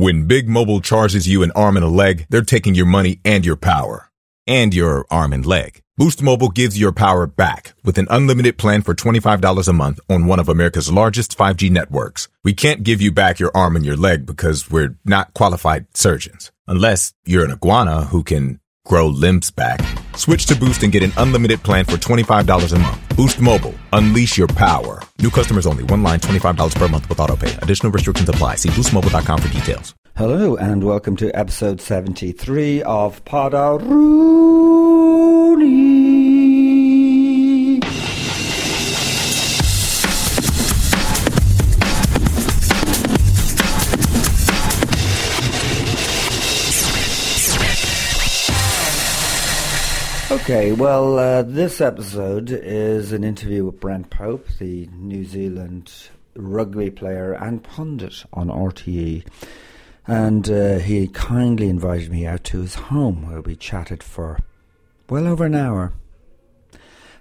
When Big Mobile charges you an arm and a leg, they're taking your money and your power. And your arm and leg. Boost Mobile gives your power back with an unlimited plan for $25 a month on one of America's largest 5G networks. We can't give you back your arm and your leg because we're not qualified surgeons. Unless you're an iguana who can grow limbs back. Switch to Boost and get an unlimited plan for $25 a month. Boost Mobile. Unleash your power. New customers only. One line, $25 per month with autopay. Additional restrictions apply. See boostmobile.com for details. Hello and welcome to episode 73 of Podaruni. Okay, well, uh, this episode is an interview with Brent Pope, the New Zealand rugby player and pundit on RTE. And uh, he kindly invited me out to his home where we chatted for well over an hour.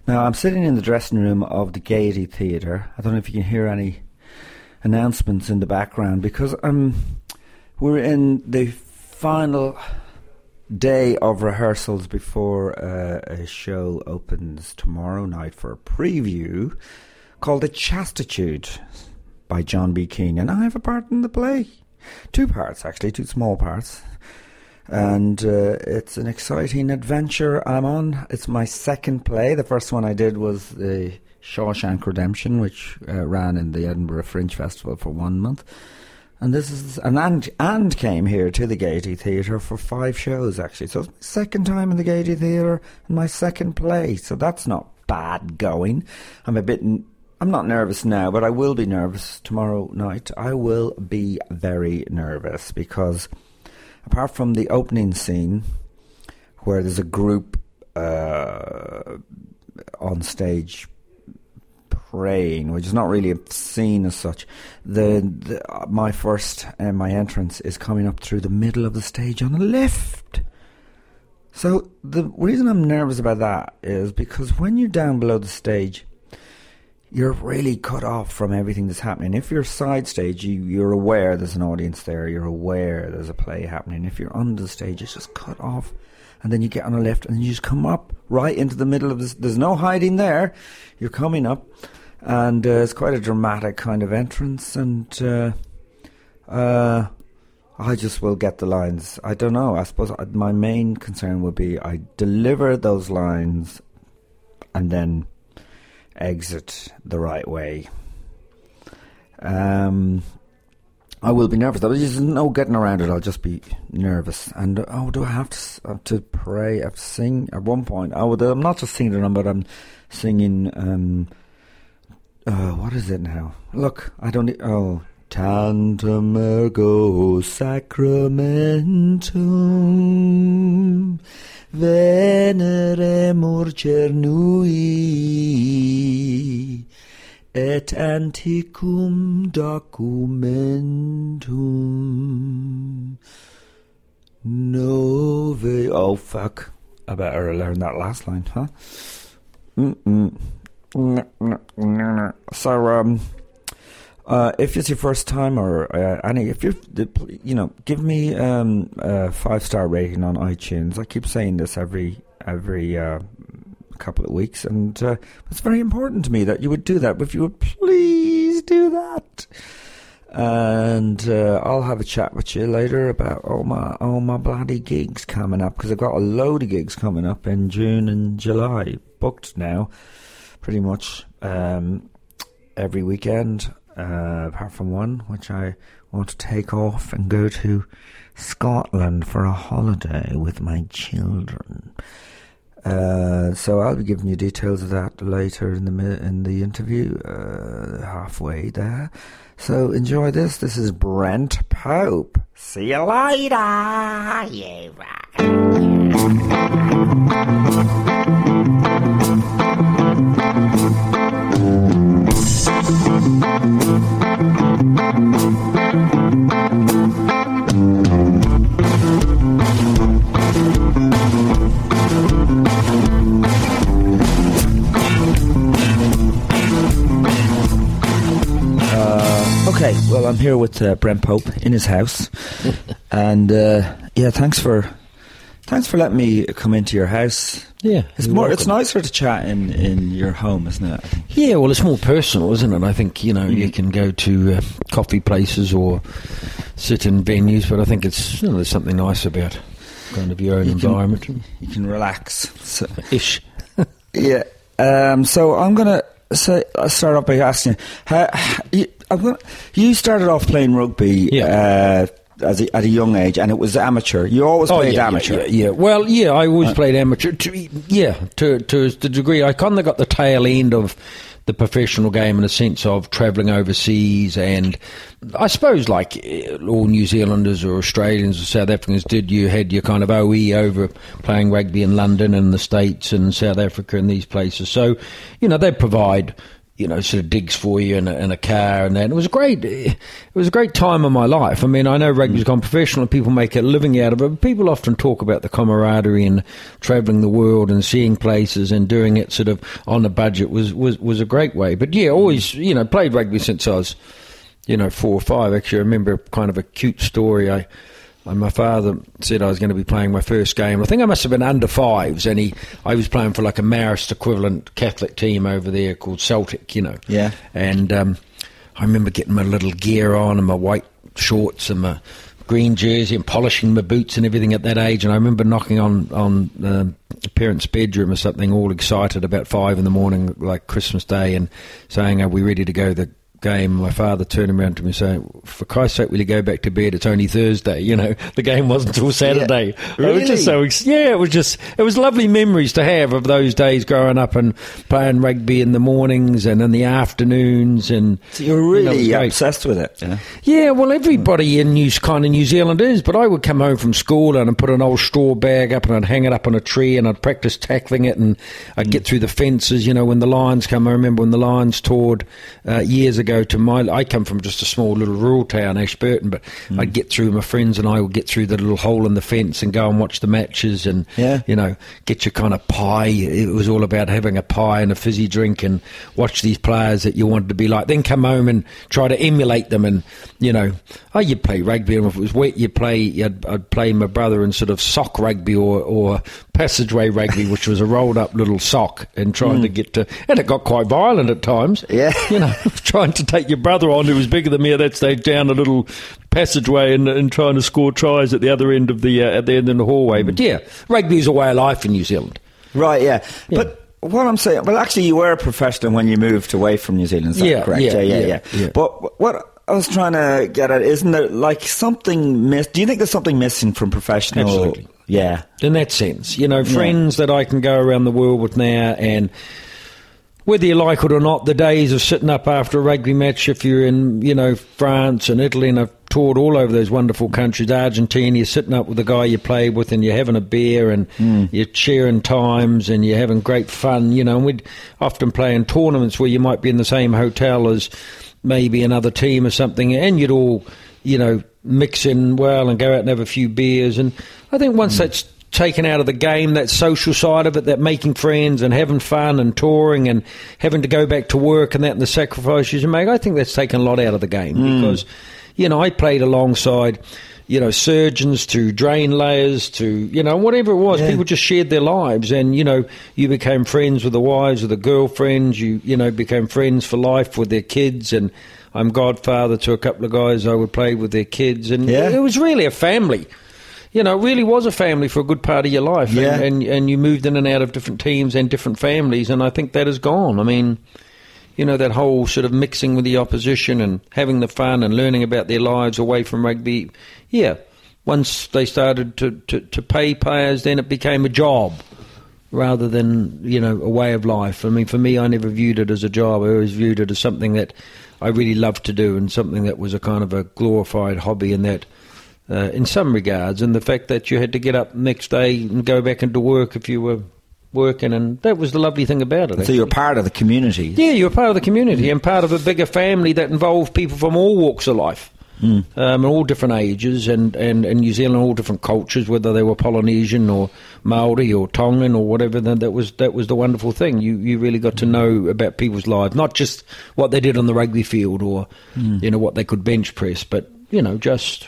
Now, I'm sitting in the dressing room of the Gaiety Theatre. I don't know if you can hear any announcements in the background because um, we're in the final day of rehearsals before uh, a show opens tomorrow night for a preview called The Chastitute by John B. Keane, and I have a part in the play. Two parts, actually, two small parts. And uh, it's an exciting adventure I'm on. It's my second play. The first one I did was the Shawshank Redemption, which uh, ran in the Edinburgh Fringe Festival for one month. And this is and and, and came here to the Gaiety Theatre for five shows actually. So it's my second time in the Gaiety Theatre and my second play. So that's not bad going. I'm a bit I'm not nervous now, but I will be nervous tomorrow night. I will be very nervous because apart from the opening scene where there's a group uh, on stage praying, which is not really a scene as such. The, the uh, my first uh, my entrance is coming up through the middle of the stage on a lift. So the reason I'm nervous about that is because when you're down below the stage, you're really cut off from everything that's happening. If you're side stage, you, you're aware there's an audience there. You're aware there's a play happening. If you're under the stage, it's just cut off and then you get on a lift and you just come up right into the middle of this. There's no hiding there. You're coming up, and uh, it's quite a dramatic kind of entrance. And uh, uh, I just will get the lines. I don't know. I suppose my main concern would be I deliver those lines and then exit the right way. Um, I will be nervous. There's no getting around it. I'll just be nervous. And oh, do I have to have to pray? I have to sing at one point. Would. I'm not just singing the number. I'm singing. Um, uh, what is it now? Look, I don't. Need, oh, Tantum ergo sacramentum veneremur cernui et antiquum documentum nove. Oh, fuck. I better learn that last line, huh? Mm-mm. So, um, uh, if it's your first time or uh, any, if you you know, give me um, a five star rating on iTunes. I keep saying this every every uh, couple of weeks, and uh, it's very important to me that you would do that. If you would please do that, and uh, I'll have a chat with you later about all my all my bloody gigs coming up because I've got a load of gigs coming up in June and July booked now, pretty much um, every weekend uh, apart from one, which I want to take off and go to Scotland for a holiday with my children. Uh, so I'll be giving you details of that later in the in the interview, uh, halfway there. So enjoy this. This is Brent Pope. See you later. Yeah. Uh, okay, well, I'm here with uh, Brent Pope in his house, and uh, yeah, thanks for thanks for letting me come into your house. Yeah, It's more. It's nicer to chat in, in your home, isn't it? Yeah, well, it's more personal, isn't it? I think you know Mm. you can go to uh, coffee places or sit in venues, but I think it's you know, there's something nice about kind of your own You can- environment. You can relax. So, Ish. yeah. Um, so I'm gonna say I'll start off by asking you. How, you I'm gonna, you started off playing rugby. Yeah. Uh, as a, at a young age, and it was amateur. You always played Oh, yeah, amateur. Yeah, yeah, yeah. Well, yeah, I always played amateur. To, yeah, to to the degree I kind of got the tail end of the professional game in the sense of travelling overseas, and I suppose like eh, all New Zealanders or Australians or South Africans did, you had your kind of OE over playing rugby in London and the States and South Africa and these places. So, you know, they provide you know, sort of digs for you in a, in a car and that. And it was a great, it was a great time of my life. I mean, I know rugby's mm. gone professional and people make a living out of it, but people often talk about the camaraderie and travelling the world and seeing places and doing it sort of on a budget was, was, was a great way. But yeah, always, mm. you know, played rugby since I was, you know, four or five. Actually, I remember kind of a cute story. I, and my father said I was going to be playing my first game. I think I must have been under fives, and he I was playing for like a Marist equivalent Catholic team over there called Celtic, you know. Yeah. And um, I remember getting my little gear on and my white shorts and my green jersey and polishing my boots and everything at that age. And I remember knocking on on um, a parent's bedroom or something, all excited about five in the morning, like Christmas Day, and saying, "Are we ready to go?" The game, my father turned around to me saying, "For Christ's sake, will you go back to bed? It's only Thursday." You know, the game wasn't until Saturday. It was just so ex- yeah, it was just it was lovely memories to have of those days growing up and playing rugby in the mornings and in the afternoons and So you're you know, really obsessed with it. Yeah. Yeah, well, everybody in New kind of New Zealand is, but I would come home from school and I'd put an old straw bag up and I'd hang it up on a tree and I'd practice tackling it and I'd get through the fences. You know, when the lions come, I remember when the lions toured uh, years ago to my. I come from just a small little rural town, Ashburton, but hmm. I'd get through. My friends and I would get through the little hole in the fence and go and watch the matches and Yeah. you know get your kind of pie. It was all about having a pie and a fizzy drink and watch these players that you wanted to be like. Then come home and try to emulate them and you know, oh, you'd play rugby and if it was wet, you'd play. I'd, I'd play my brother in sort of sock rugby or or passageway rugby, which was a rolled up little sock, and trying to get to. And it got quite violent at times. Yeah. you know, trying to take your brother on who was bigger than me at that stage down a little passageway and, and trying to score tries at the other end of the uh, at the end of the hallway. But yeah, rugby is a way of life in New Zealand. Right, yeah. Yeah. But what I'm saying, well, actually, you were a professional when you moved away from New Zealand. Is that Yeah, correct? yeah, yeah, yeah, yeah, yeah. But what I was trying to get at isn't there like something miss? Do you think there's something missing from professional? Absolutely. Yeah. in that sense. You know, friends that I can go around the world with now, and whether you like it or not, the days of sitting up after a rugby match, if you're in, you know, France and Italy, and I've toured all over those wonderful countries, Argentina, you're sitting up with the guy you play with, and you're having a beer, and hmm. you're cheering times, and you're having great fun, you know, and we'd often play in tournaments where you might be in the same hotel as maybe another team or something, and you'd all, you know, mix in well and go out and have a few beers. And I think once hmm. that's taken out of the game, that social side of it, that making friends and having fun and touring and having to go back to work and that and the sacrifices you make, I think that's taken a lot out of the game. Hmm. Because, you know, I played alongside, you know, surgeons to drain layers to, you know, whatever it was. Yeah. People just shared their lives and, you know, you became friends with the wives, with the girlfriends, you, you know, became friends for life with their kids. And I'm godfather to a couple of guys I would play with their kids. And Yeah. it was really a family you know, it really was a family for a good part of your life. Yeah. And, and, and you moved in and out of different teams and different families, and I think that is gone. I mean, you know, that whole sort of mixing with the opposition and having the fun and learning about their lives away from rugby. Yeah. Once they started to, to, to pay players, then it became a job rather than, you know, a way of life. I mean, for me, I never viewed it as a job. I always viewed it as something that I really loved to do and something that was a kind of a glorified hobby and that uh, in some regards, and the fact that you had to get up next day and go back into work if you were working, and that was the lovely thing about it. So you're part of the community. yeah, you're part of the community and part of a bigger family that involved people from all walks of life. Um, and all different ages, and, and, and New Zealand, all different cultures, whether they were Polynesian or Maori or Tongan or whatever. Then that was that was the wonderful thing. You you really got to know about people's lives, not just what they did on the rugby field or you know what they could bench press, but you know just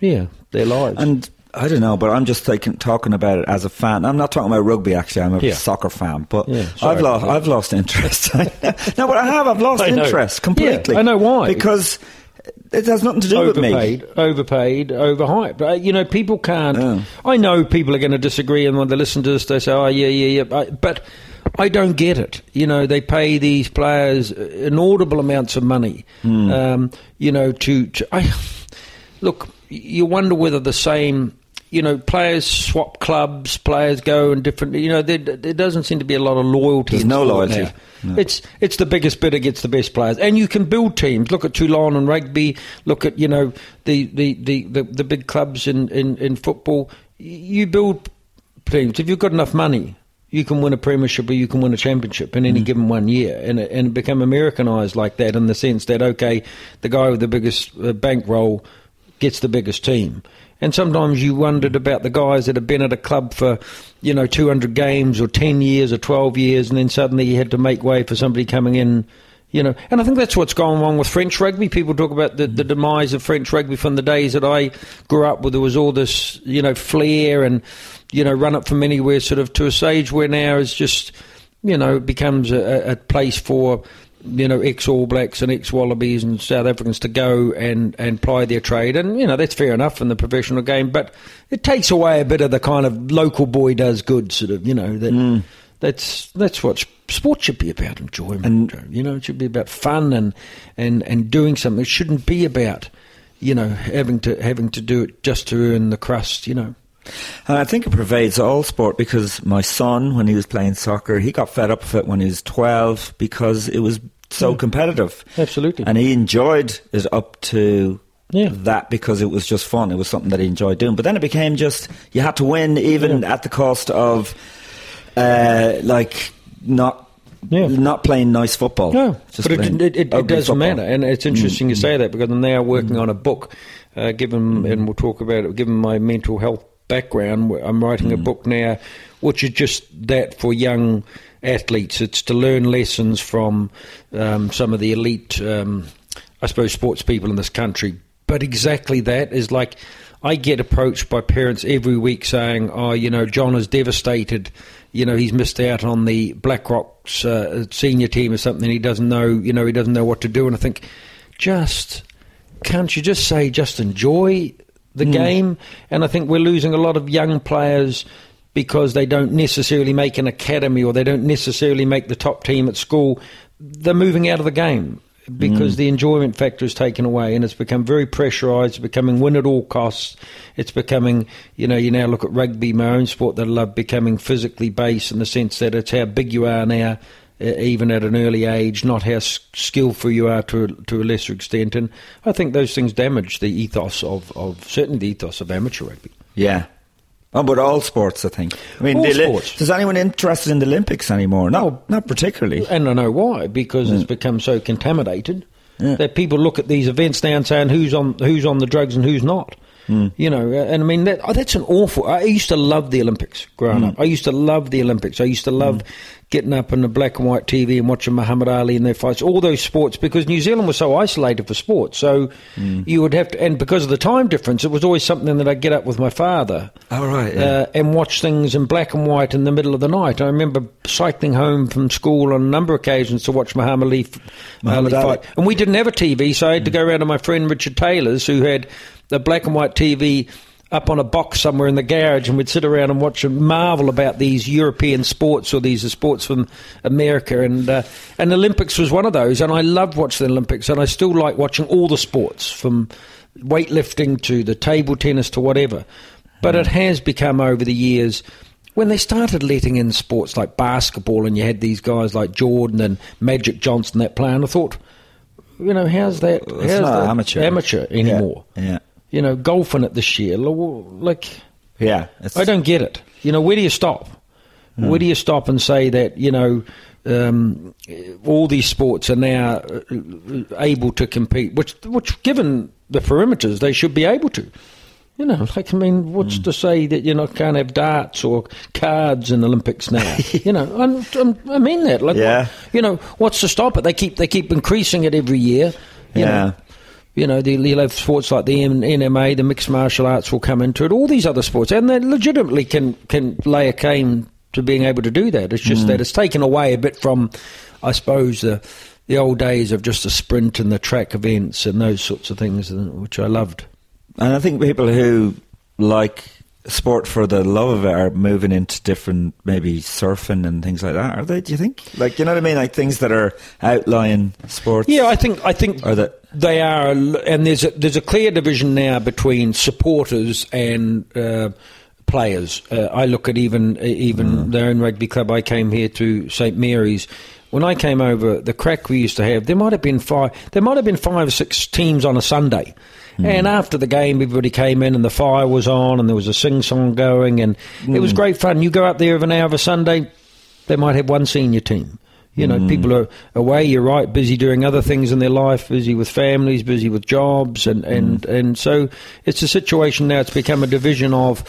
yeah their lives. And I don't know, but I'm just thinking, talking about it as a fan. I'm not talking about rugby. Actually, I'm a Yeah. soccer fan, but Yeah, sorry. I've lost. I've lost interest. no, but I have. I've lost interest Yeah, completely. I know why. Because it has nothing to do with me. overpaid, overpaid, overhyped. Uh, you know, people can't. Oh. I know people are going to disagree, and when they listen to this, they say, "Oh, yeah, yeah, yeah," but. I don't get it. You know, they pay these players inaudible amounts of money. Hmm. Um, you know, to, to I look. You wonder whether the same. You know, players swap clubs. Players go and different. You know, there, there doesn't seem to be a lot of loyalty. There's no loyalty. No. It's it's the biggest bidder gets the best players, and you can build teams. Look at Toulon and rugby. Look at you know the the, the, the, the big clubs in, in, in football. You build teams if you've got enough money. You can win a premiership or you can win a championship in Mm. any given one year, and it- and it become Americanized like that in the sense that okay, the guy with the biggest uh, bankroll gets the biggest team. And sometimes you wondered about the guys that have been at a club for, you know, 200 games or 10 years or 12 years, and then suddenly you had to make way for somebody coming in, you know. And I think that's what's going wrong with French rugby. People talk about the, the demise of French rugby from the days that I grew up where there was all this, you know, flair and, you know, run up from anywhere sort of to a stage where now it's just, you know, it becomes a, a place for you know, ex All Blacks and ex Wallabies and South Africans to go and, and ply their trade. And, you know, that's fair enough in the professional game, but it takes away a bit of the kind of local boy does good sort of, you know, that. Hmm. That's that's what sport should be about enjoyment. And- you know, it should be about fun and, and, and doing something. It shouldn't be about, you know, having to having to do it just to earn the crust. You know, And I think it pervades all sport because my son, when he was playing soccer, he got fed up with it when he was 12 because it was so hmm. competitive. Absolutely. And he enjoyed it up to Yeah. that because it was just fun. It was something that he enjoyed doing. But then it became just, you had to win even at the cost of, uh, like, not. Yeah. Not playing nice football. No, Just but it, it, it, it doesn't football. matter, and it's interesting you mm-hmm. say that because I'm now working mm-hmm. on a book. Uh, given, and mm-hmm. we'll talk about it. Given my mental health background, I'm writing a book now, which is just that for young athletes. It's to learn lessons from um, some of the elite, um, I suppose, sports people in this country. But exactly that is like. I get approached by parents every week saying, "Oh, you know, John is devastated. You know, he's missed out on the Blackrock's uh, senior team or something. He doesn't know. You know, he doesn't know what to do." And I think, just can't you just say, just enjoy the hmm. game? And I think we're losing a lot of young players because they don't necessarily make an academy or they don't necessarily make the top team at school. They're moving out of the game because hmm. the enjoyment factor is taken away and it's become very pressurised, it's becoming win at all costs. It's becoming, you know, you now look at rugby, my own sport that I love, becoming physically based in the sense that it's how big you are now, even at an early age, not how skillful you are to a, to a lesser extent. And I think those things damage the ethos of, of certainly the ethos of amateur rugby. Yeah. Oh, but all sports, I think. I mean, All the sports. Is anyone interested in the Olympics anymore? No, oh. not particularly. And I know why, because it's become so contaminated Yeah. that people look at these events now and saying who's on who's on the drugs and who's not. Hmm. You know, uh, and I mean that oh, that's an awful. I used to love the Olympics growing hmm. up. I used to love the Olympics. I used to love hmm. getting up on the black and white TV and watching Muhammad Ali and their fights, all those sports, because New Zealand was so isolated for sports. So you would have to, and because of the time difference, it was always something that I'd get up with my father Oh, right, yeah. uh, and watch things in black and white in the middle of the night. I remember cycling home from school on a number of occasions to watch Muhammad Ali, Muhammad Ali Ali. fight. And we didn't have a TV, so I had to go around to my friend Richard Taylor's, who had the black and white TV up on a box somewhere in the garage, and we'd sit around and watch and marvel about these European sports or these sports from America. And uh, and Olympics was one of those, and I loved watching the Olympics, and I still like watching all the sports from weightlifting to the table tennis to whatever. But it has become over the years when they started letting in sports like basketball, and you had these guys like Jordan and Magic Johnson that play, and I thought, you know, how's that? It's how's not that amateur. amateur anymore? Yeah. You know, golfing it this year, like Yeah. I don't get it. You know, where do you stop? Where do you stop and say that you know um, all these sports are now uh, able to compete? Which, which, given the perimeters, they should be able to. You know, like I mean, what's to say that you know can't have darts or cards in Olympics now? you know, I'm, I'm, I mean that. Like, Yeah. what- you know, what's to stop it? They keep they keep increasing it every year. You Yeah. Know, you know, the, you'll have sports like the M- MMA, the mixed martial arts will come into it. All these other sports, and they legitimately can can lay a claim to being able to do that. It's just mm. that it's taken away a bit from, I suppose, the the old days of just the sprint and the track events and those sorts of things, uh, which I loved. And I think people who like sport for the love of it are moving into different, maybe surfing and things like that. Are they? Do you think? Like, you know what I mean? Like things that are outlying sports. Yeah, I think I think Or that- they are, and there's a, there's a clear division now between supporters and uh, players. Uh, I look at even even their own rugby club. I came here to St Mary's. When I came over, the crack we used to have, there might have been five. There might have been five or six teams on a Sunday. Hmm. And after the game, everybody came in, and the fire was on, and there was a sing song going, and it was hmm. great fun. You go up there of an hour of a Sunday, they might have one senior team. You know, hmm. people are away. You're right, busy doing other things in their life, busy with families, busy with jobs, and and and so it's a situation now. It's become a division of.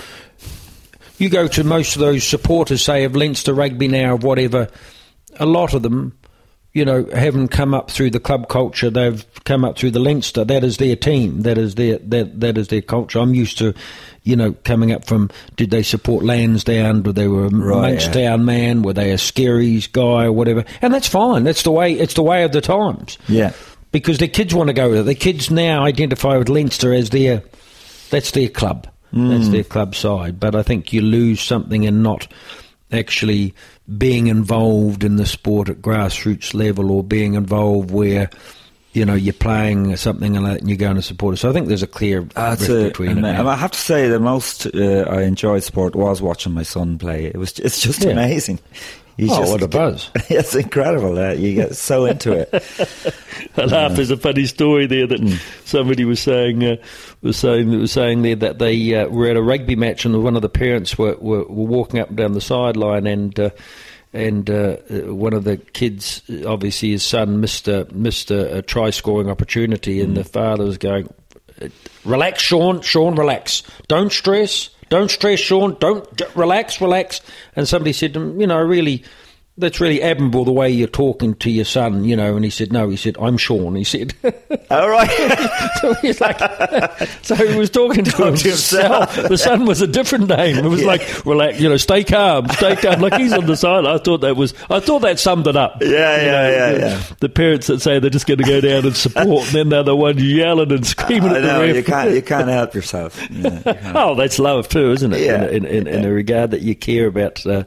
You go to most of those supporters, say of Leinster rugby now, of whatever. A lot of them, you know, haven't come up through the club culture. They've come up through the Leinster. That is their team. That is their that that is their culture. I'm used to, you know, coming up from. Did they support Lansdowne? Did they were a Right, Monkstown man? Were they a Skerries guy or whatever? And that's fine. That's the way. It's the way of the times. Yeah. Because the kids want to go there. The kids now identify with Leinster as their. That's their club. That's mm. their club side. But I think you lose something in not actually being involved in the sport at grassroots level or being involved where you know you're playing something and you're going to support it. So I think there's a clear That's rift a, between and it. I. I have to say, the most uh, I enjoyed sport was watching my son play. It was, it's just Yeah. amazing. He's Oh, just, what a buzz. it's incredible. Uh, you get so into it. I laugh. There's a funny story there that somebody was saying uh, was saying was saying there that they uh, were at a rugby match and one of the parents were, were, were walking up and down the sideline and. Uh, and uh, uh, one of the kids, obviously his son, missed a, missed a, a try scoring opportunity, and the father was going, "Relax, Sean. Sean, relax. Don't stress. Don't stress, Sean. Don't relax, relax." And somebody said to "You know, really, that's really admirable the way you're talking to your son." You know, and he said, "No," he said, "I'm Sean." He said, All right. so he's like, so he was talking to, to himself. himself. The son was a different name. It was like, relax, you know, stay calm, stay calm. Like he's on the side. I thought that was, I thought that summed it up. Yeah, You yeah, yeah, the, yeah. The parents that say they're just going to go down and support, and then they're the ones yelling and screaming I at the know, ref. you can't, you can't help yourself. Yeah, you can't. Oh, that's love too, isn't it? Yeah. In, in, in, in a regard that you care about uh,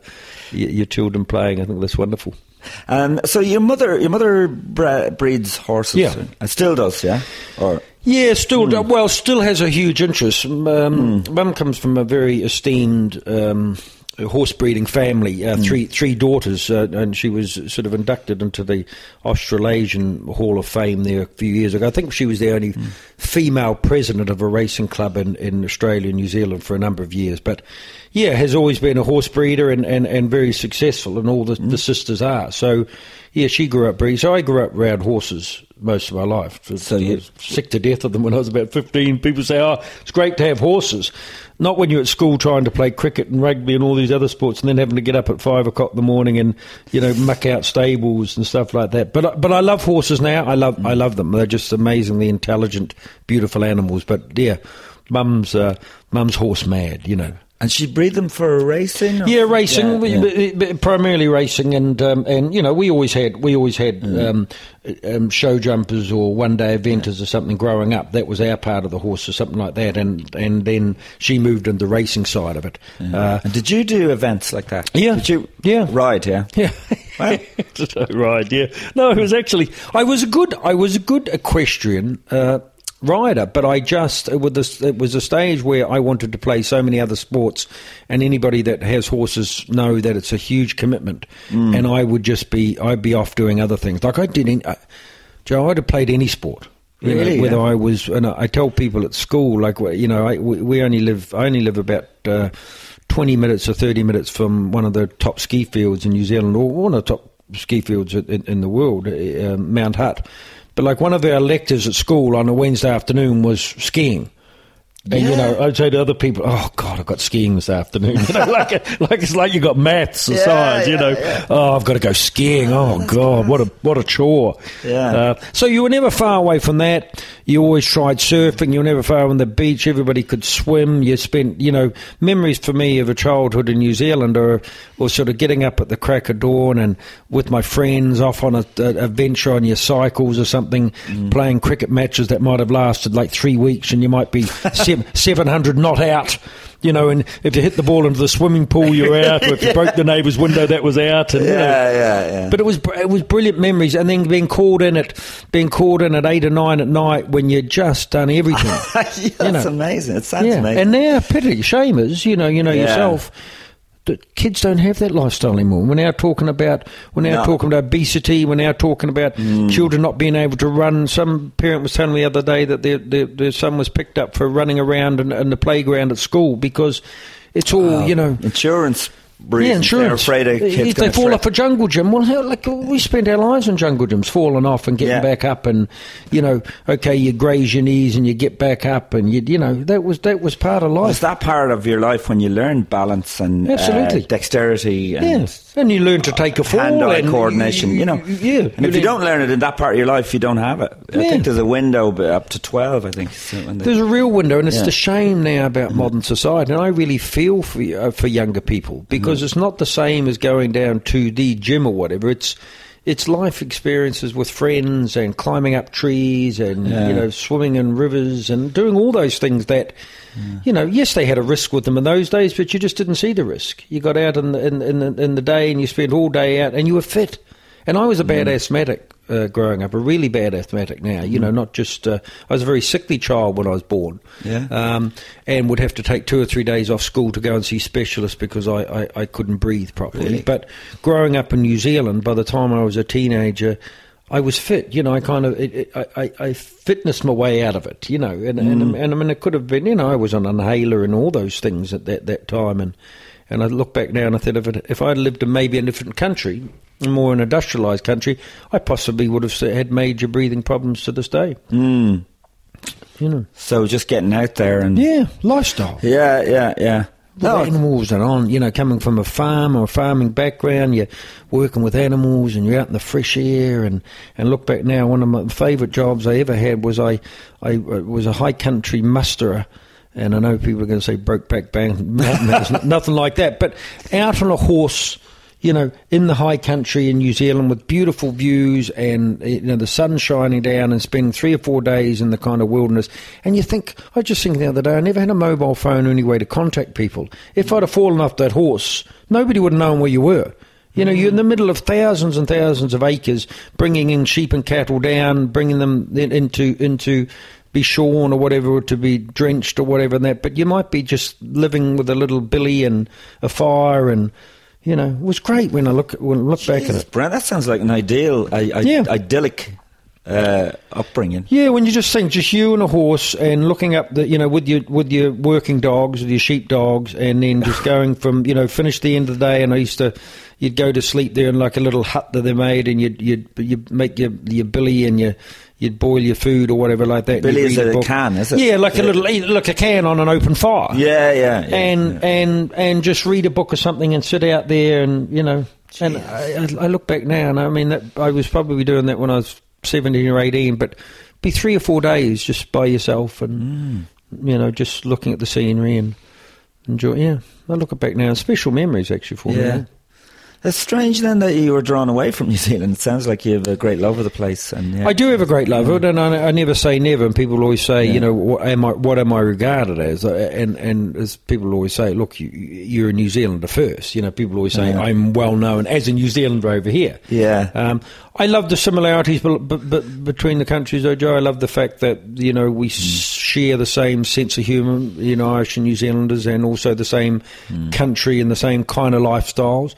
your, children playing. I think that's wonderful. Um, so your mother, your mother bre- breeds horses. Yeah. and still does, yeah. Or Yeah, still Hmm. well, still has a huge interest. Um, Mum comes from a very esteemed um, horse breeding family. Uh, Three three daughters, uh, and she was sort of inducted into the Australasian Hall of Fame there a few years ago. I think she was the only Hmm. female president of a racing club in, in Australia and New Zealand for a number of years. But yeah, has always been a horse breeder and, and, and very successful, and all the, Hmm. the sisters are. So yeah, she grew up breeding. So I grew up around horses most of my life. So, So was sick to death of them when I was about 15. People say, oh, it's great to have horses. Not when you're at school trying to play cricket and rugby and all these other sports and then having to get up at five o'clock in the morning and, you know, muck out stables and stuff like that. But, but I love horses now. I love, I love them. They're just amazingly intelligent, beautiful animals. But yeah, mum's, uh, mum's horse mad, you know. And she breed them for racing? or- Yeah, racing, Yeah, yeah. but- but primarily racing, and um, and you know we always had we always had Mm. um, um, show jumpers or one day eventers or something growing up. That was our part of the horse or something like that, and and then she moved into the racing side of it. Uh, And did you do events like that? Yeah. Did you Yeah. ride, yeah? yeah. Wow. right, yeah. No, it was actually I was a good I was a good equestrian uh, rider, but I just it was, this, it was a stage where I wanted to play so many other sports, and anybody that has horses know that it's a huge commitment, and I would just be I'd be off doing other things. Like I did, in, uh, Joe, I'd have played any sport. You know, Really, whether yeah. I was, and I tell people at school, like you know, I, we, we only live, I only live about uh, twenty minutes or thirty minutes from one of the top ski fields in New Zealand, or one of the top ski fields in, in the world, uh, Mount Hutt. But like one of our lectures at school on a Wednesday afternoon was skiing. And you know, I'd say to other people, "Oh God, I've got skiing this afternoon." You know, like like it's like you got maths or Yeah, science. You know, yeah. oh, I've got to go skiing. Oh God, what a what a chore. Yeah. Uh, so you were never far away from that. You always tried surfing. You were never far from the beach. Everybody could swim. You spent, you know, memories for me of a childhood in New Zealand or, or sort of getting up at the crack of dawn and with my friends off on a, a, a venture on your cycles or something, playing cricket matches that might have lasted like three weeks and you might be 700 not out. You know, and if you hit the ball into the swimming pool, you're out. Or if you broke the neighbour's window, that was out. And, you know, Yeah, yeah, yeah. but it was it was brilliant memories, and then being called in at being called in at eight or nine at night when you'd just done everything. yeah, that's you know. amazing. It sounds yeah, amazing. and now pity shamers, you know, you know Yeah. yourself. Kids don't have that lifestyle anymore. We're now talking about we're now No. Mm. talking about obesity. We're now talking about children not being able to run. Some parent was telling me the other day that their their, their son was picked up for running around in, in the playground at school because it's all you know. insurance reasons. Yeah, insurance. They're afraid a if they fall threat- off a jungle gym, well, hell, like we spent our lives in jungle gyms, falling off and getting Yeah. back up, and you know, okay, you graze your knees and you get back up, and you, you know, that was that was part of life. that part of your life when you learned balance and Absolutely. uh, dexterity and Yeah, and you learn to take a fall, hand-eye coordination? You know, yeah. And if you don't learn it in that part of your life, you don't have it. I Yeah. think there's a window up to twelve. I think. So they- There's a real window, and it's Yeah. the shame now about modern society. And I really feel for uh, for younger people because Mm-hmm. it's not the same as going down to the gym or whatever. It's it's life experiences with friends and climbing up trees and Yeah. you know swimming in rivers and doing all those things that you know. Yes, they had a risk with them in those days, but you just didn't see the risk. You got out in the, in, in, the, in the day and you spent all day out, and you were fit. And I was a Mm. bad asthmatic uh, growing up, a really bad asthmatic now. You know, not just, uh, I was a very sickly child when I was born. Yeah. Um, and would have to take two or three days off school to go and see specialists because I, I, I couldn't breathe properly. Really? But growing up in New Zealand, by the time I was a teenager, I was fit, you know. I kind of, it, it, I, I, fitnessed my way out of it, you know. And, and, and I mean, it could have been, you know, I was on an inhaler and all those things at that, that time. And and I look back now and I thought, if, it, if I'd lived in maybe a different country, more an industrialised country, I possibly would have had major breathing problems to this day. Mm. You know. So just getting out there and Yeah, lifestyle. yeah, yeah, yeah. No, animals and on, you know, coming from a farm or a farming background, you're working with animals and you're out in the fresh air and, and look back now, one of my favourite jobs I ever had was I, I was a high country musterer. And I know people are going to say broke back bang, mountain, it's not- nothing like that. But out on a horse, you know, in the high country in New Zealand with beautiful views and you know the sun shining down and spending three or four days in the kind of wilderness. And you think, I was just thinking the other day, I never had a mobile phone or any way to contact people. If I'd have fallen off that horse, nobody would have known where you were. You know, you're in the middle of thousands and thousands of acres, bringing in sheep and cattle down, bringing them in, into into be shorn or whatever, or to be drenched or whatever, and that. But you might be just living with a little billy and a fire, and you know, it was great when I look when I look back at it. That sounds like an ideal, I, I, Yeah. idyllic uh, upbringing. Yeah, when you just think just you and a horse and looking up the you know with your with your working dogs with your sheep dogs and then just going from you know finish the end of the day and I used to you'd go to sleep there in like a little hut that they made and you'd you'd you make your your billy and your you'd boil your food or whatever like that. you'd Billy's read a can, is it? Yeah, like Yeah. a little, like a can on an open fire. Yeah, yeah, yeah, and yeah. and and just read a book or something and sit out there and you know. And I, I look back now, and I mean that I was probably doing that when I was seventeen or eighteen, but be three or four days just by yourself and Mm. you know just looking at the scenery and enjoy. Yeah, I look back now, special memories actually for me. Yeah. It's strange then that you were drawn away from New Zealand. It sounds like you have a great love of the place. And yeah. I do have a great love of it, and I, I never say never. And people always say, you know, what am I? What am I regarded as? Uh, And and as people always say, look, you, you're a New Zealander first. You know, people always say Yeah. I'm well known as a New Zealander over here. Yeah. Um, I love the similarities, but, but, but between the countries, though, Joe. I love the fact that you know we s share the same sense of humour, you know, Irish and New Zealanders, and also the same country and the same kind of lifestyles.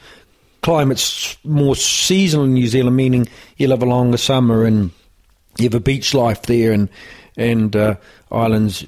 Climate's more seasonal in New Zealand, meaning you'll have a longer summer and you have a beach life there, and and uh, Ireland's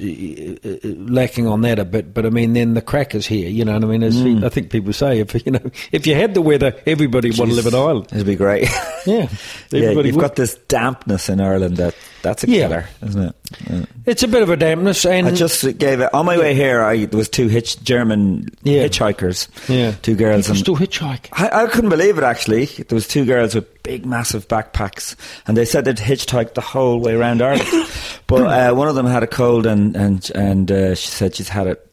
lacking on that a bit. But I mean, then the crack is here. You know what I mean? As I think people say, if you know, if you had the weather, everybody would live in Ireland. It'd be great. Yeah, yeah, you've would. got this dampness in Ireland that that's a Yeah. killer, isn't it? Yeah. It's a bit of a dampness, and I just gave it on my way here. I there was two hitch German Yeah. hitchhikers, yeah, two girls, People and still hitchhike. I, I couldn't believe it. Actually, there was two girls with big, massive backpacks, and they said they'd hitchhiked the whole way around Ireland. but uh, one of them had a cold, and and and uh, she said she's had it.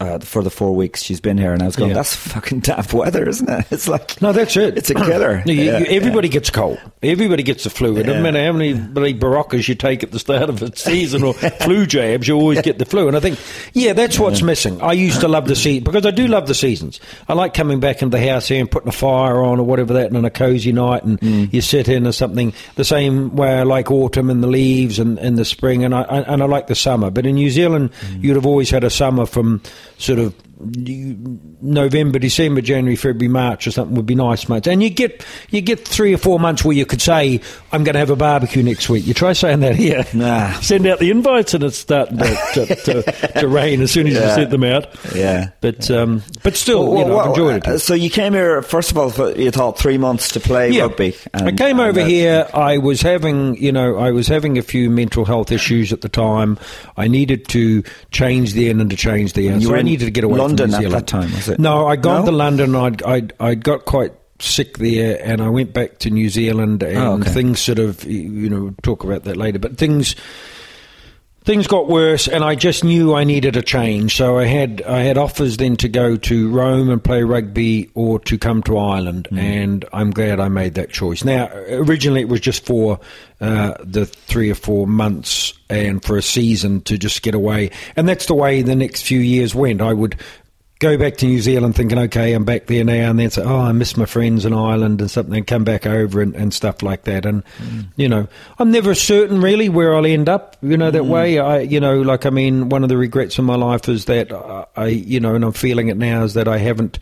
Uh, for the four weeks she's been here, and I was going, Yeah. "That's fucking damp weather, isn't it?" It's like No, that's it. It's a killer. You, Yeah, you- everybody gets cold. Everybody gets the flu. It doesn't matter how many bloody Beroccas you take at the start of the season or flu jabs, you always get the flu. And I think, yeah, that's what's missing. I used to love the season because I do love the seasons. I like coming back into the house here and putting a fire on or whatever that, and on a cozy night, and Mm. you sit in or something. The same way I like autumn and the leaves and, and the spring, and I, I and I like the summer. But in New Zealand, Mm. you'd have always had a summer from sort of November, December, January, February, March, or something would be nice months. And you get you get three or four months where you could say, "I'm going to have a barbecue next week." You try saying that here. Nah. Send out the invites, and it's starting to, to, to, to rain as soon as you send them out. Yeah. But um, but still, you know, Well, I've enjoyed it. uh, So you came here first of all. For, you thought three months to play rugby. I came over here. I was having, you know, I was having a few mental health issues at the time. I needed to change the end and to change the end. So I needed to get away London New at that time, was it? No, I got No? to London. I'd, I'd, I'd got quite sick there, and I went back to New Zealand, and Oh, okay. things sort of, you know, talk about that later. But things things got worse and I just knew I needed a change. So I had I had offers then to go to Rome and play rugby or to come to Ireland and I'm glad I made that choice. Now originally it was just for uh, the three or four months and for a season to just get away. And that's the way the next few years went. I would go back to New Zealand thinking, okay, I'm back there now, and then say, oh, I miss my friends in Ireland and something, and come back over and, and stuff like that. And, mm. you know, I'm never certain really where I'll end up, you know, that mm. way. I, you know, like, I mean, one of the regrets in my life is that I, I, you know, and I'm feeling it now, is that I haven't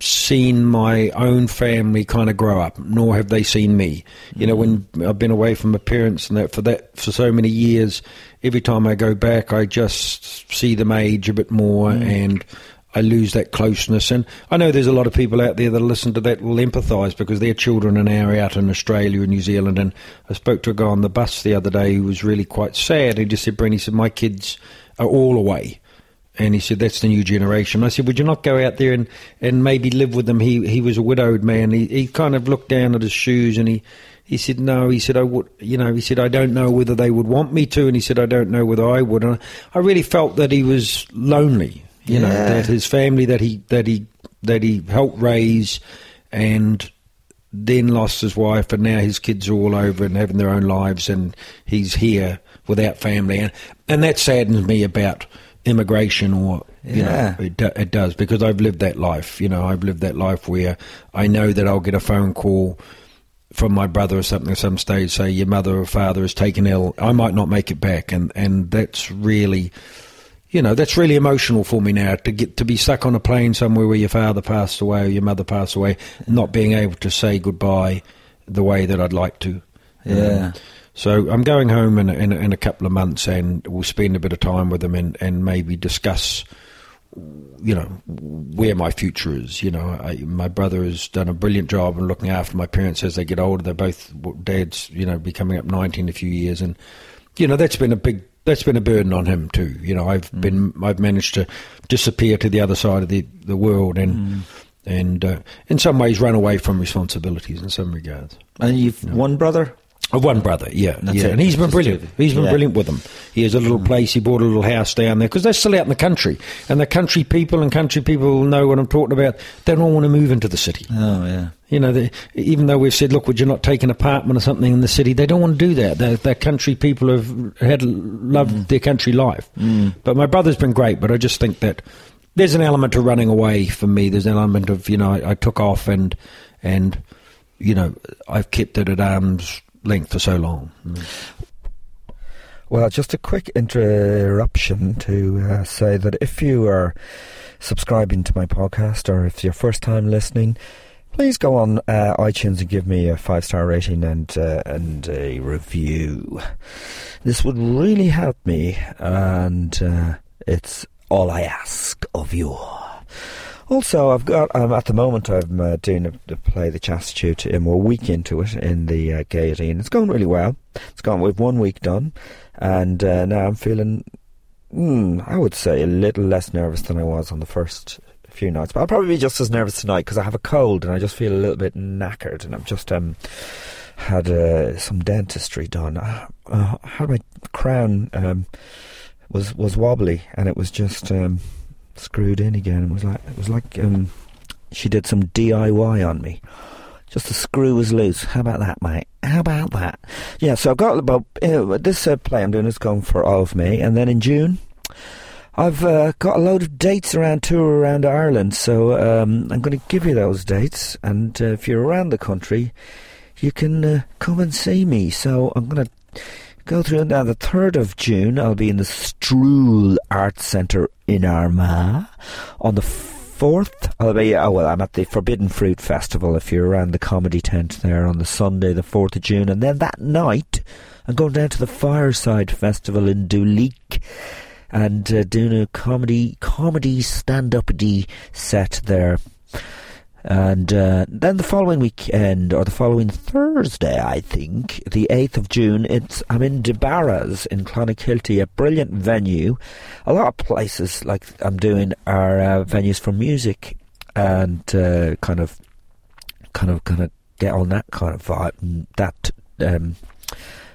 seen my own family kind of grow up, nor have they seen me. You know, when mm. I've been away from my parents and that for that for so many years, every time I go back, I just see them age a bit more and. I lose that closeness, and I know there's a lot of people out there that listen to that will empathise because their children are now out in Australia and New Zealand. And I spoke to a guy on the bus the other day who was really quite sad. He just said, "Brent, he said my kids are all away." And he said, "That's the new generation." I said, "Would you not go out there and, and maybe live with them?" He he was a widowed man. He he kind of looked down at his shoes and he he said, "No." He said, "I would." You know, he said, "I don't know whether they would want me to." And he said, "I don't know whether I would." And I really felt that he was lonely. You know, that his family that he that he that he helped raise and then lost his wife, and now his kids are all over and having their own lives, and he's here without family, and and that saddens me about immigration, or you Yeah. know, it, do, it does because I've lived that life. You know, I've lived that life where I know that I'll get a phone call from my brother or something at some stage, say your mother or father is taken ill. I might not make it back, and and that's really you know that's really emotional for me now to get to be stuck on a plane somewhere where your father passed away or your mother passed away, not being able to say goodbye the way that I'd like to. Yeah. Um, so I'm going home in a, in, a, in a couple of months, and we'll spend a bit of time with them and, and maybe discuss you know where my future is. You know, I, my brother has done a brilliant job in looking after my parents as they get older. They're both dads. You know, be coming up ninety in a few years, and you know that's been a big that's been a burden on him too. You know, I've mm. been I've managed to disappear to the other side of the the world and. Mm. And uh, in some ways, run away from responsibilities in some regards. And you've you know. one brother. One brother, yeah, That's yeah, it. and he's been brilliant. He's been yeah. brilliant with them. He has a little mm. place. He bought a little house down there because they're still out in the country, and the country people and country people know what I'm talking about. They don't want to move into the city. Oh yeah, you know, they, even though we've said, look, would you not take an apartment or something in the city? They don't want to do that. They're, they're country people have had loved mm. their country life. Mm. But my brother's been great. But I just think that there's an element of running away for me. There's an element of you know I, I took off and and you know I've kept it at arm's length for so long. Mm. Well, just a quick interruption to uh, say that if you are subscribing to my podcast or if it's your first time listening, please go on uh, iTunes and give me a five star rating and uh, and a review. This would really help me, and uh, it's all I ask of you. Also, I've got um, at the moment I'm uh, doing a, a play the Chastitute and we're a week into it in the uh, and it's going really well. It's gone. We've one week done, and uh, now I'm feeling, mm, I would say, a little less nervous than I was on the first few nights. But I'll probably be just as nervous tonight because I have a cold and I just feel a little bit knackered, and I've just um had uh, some dentistry done. I, uh, had my crown um, was was wobbly, and it was just. Um, screwed in again. It was like it was like um, she did some DIY on me. Just the screw was loose. How about that, mate? How about that? Yeah, so I've got about uh, this uh, play I'm doing is going for all of me, and then in June. I've uh, got a load of dates around tour around Ireland, so um, I'm going to give you those dates. And uh, if you're around the country, you can uh, come and see me. So I'm going to go through. Now, the 3rd of June, I'll be in the Strule Arts Centre in Omagh. On the 4th, I'll be, oh, well, I'm at the Forbidden Fruit Festival if you're around the comedy tent there on the Sunday, the 4th of June. And then that night, I'm going down to the Fireside Festival in Duleek and uh, doing a comedy comedy stand up d set there and uh, then the following weekend, or the following Thursday, I think, the 8th of June, it's I'm in DeBarras in Clonakilty, a brilliant venue. A lot of places like I'm doing are uh, venues for music and uh, kind of, kind of, kind of get on that kind of vibe. That um,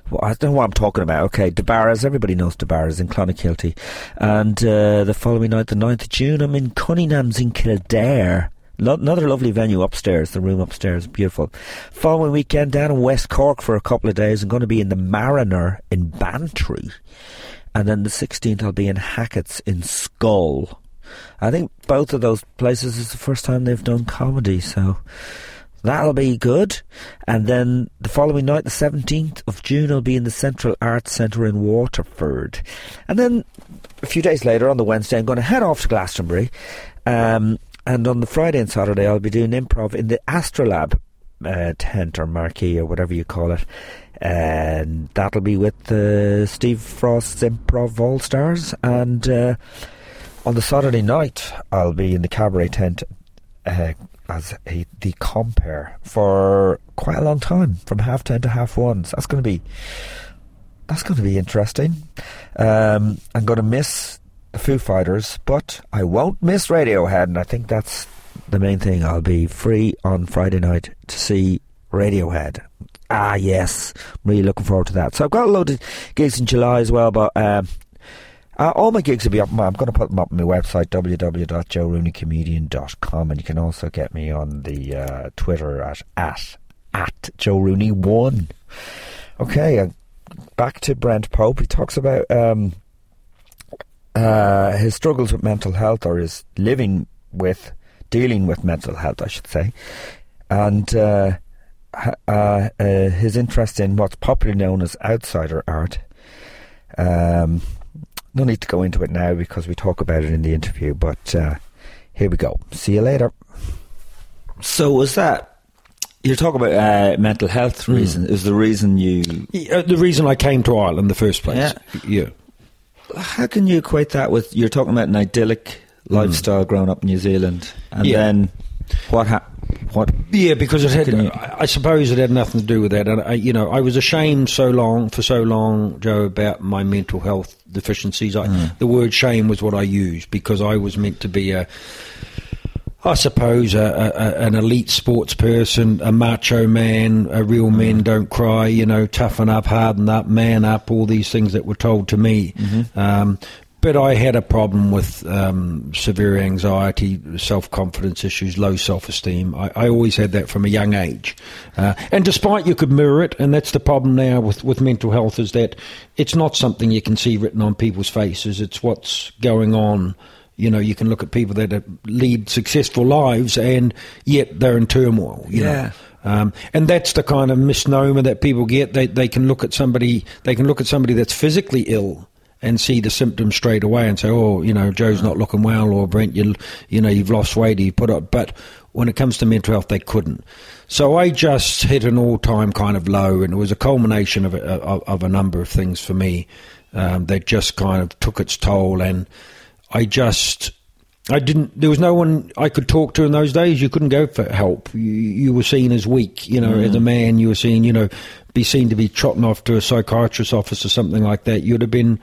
well, I don't know what I'm talking about. Okay, DeBarras, everybody knows DeBarras in Clonakilty. And uh, the following night, the 9th of June, I'm in Cunningham's in Kildare Lo- another lovely venue upstairs. The room upstairs, beautiful. Following weekend down in West Cork for a couple of days. I'm going to be in the Mariner in Bantry, and then the 16th I'll be in Hackett's in Schull. I think both of those places is the first time they've done comedy, so that'll be good. And then the following night, the 17th of June, I'll be in the Central Arts Centre in Waterford. And then a few days later, on the Wednesday, I'm going to head off to Glastonbury. Um, and on the Friday and Saturday, I'll be doing improv in the Astrolabe uh, tent or marquee or whatever you call it. And that'll be with uh, Steve Frost's Improv All Stars. And uh, on the Saturday night, I'll be in the cabaret tent uh, as a, the for quite a long time, from half ten to half one. So that's going to be that's going to be interesting. Um, I'm going to miss Foo Fighters, but I won't miss Radiohead, and I think that's the main thing. I'll be free on Friday night to see Radiohead. Ah, yes, I'm really looking forward to that. So I've got a load of gigs in July as well, but um, uh, all my gigs will be up. I'm going to put them up on my website, www.joerooneycomedian.com, and you can also get me on the uh, Twitter at at at Joe Rooney One. Okay, uh, back to Brent Pope. He talks about um, uh, his struggles with mental health, or his living with, dealing with mental health, I should say, and uh, uh, uh, his interest in what's popularly known as outsider art. Um, no need to go into it now because we talk about it in the interview, but uh, here we go. See you later. So, was that you're talking about uh, mental health reason? Mm. Is the reason you? Yeah, the reason I came to Ireland in the first place. Yeah. yeah how can you equate that with you're talking about an idyllic hmm. lifestyle growing up in New Zealand, and Yeah. then what happened? What? Yeah, because it had. You- I I suppose it had nothing to do with that. And I, you know, I was ashamed so long for so long, Joe, about my mental health deficiencies. I, hmm. The word shame was what I used because I was meant to be a. I suppose a, a, an elite sports person, a macho man, a real men don't cry, you know, toughen up, harden up, man up, all these things that were told to me. Um, but I had a problem with um, severe anxiety, self confidence issues, low self esteem. I, I always had that from a young age. Uh, and despite you could mirror it, and that's the problem now with, with mental health, is that it's not something you can see written on people's faces, it's what's going on. You know, you can look at people that lead successful lives and yet they're in turmoil. You Yeah. Know? Um, and that's the kind of misnomer that people get. They they can look at somebody they can look at somebody that's physically ill and see the symptoms straight away and say, oh, you know, Joe's not looking well, or Brent, you you know, you've lost weight, you put up. But when it comes to mental health, they couldn't. So I just hit an all time kind of low, and it was a culmination of a, of, of a number of things for me um, that just kind of took its toll, and I just. I didn't. There was no one I could talk to in those days. You couldn't go for help. You, you were seen as weak. You know, as a mm. man, you were seen. You know, be seen to be trotting off to a psychiatrist's office or something like that. You'd have been,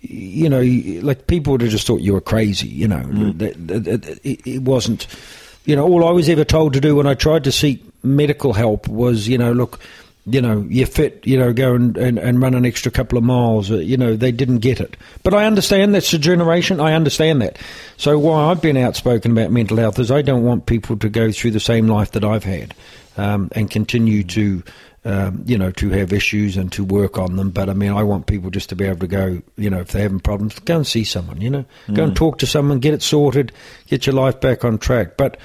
you know, like people would have just thought you were crazy. You know, mm. that- it, it wasn't. You know, all I was ever told to do when I tried to seek medical help was, you know, look, you know, you're fit, you know, go and, and, and run an extra couple of miles. Uh, You know, they didn't get it. But I understand that's a generation. I understand that. So why I've been outspoken about mental health is I don't want people to go through the same life that I've had um, and continue to, um, you know, to have issues and to work on them. But I mean, I want people just to be able to go, you know, if they're having problems, go and see someone, you know, go and talk to someone, get it sorted, get your life back on track. But,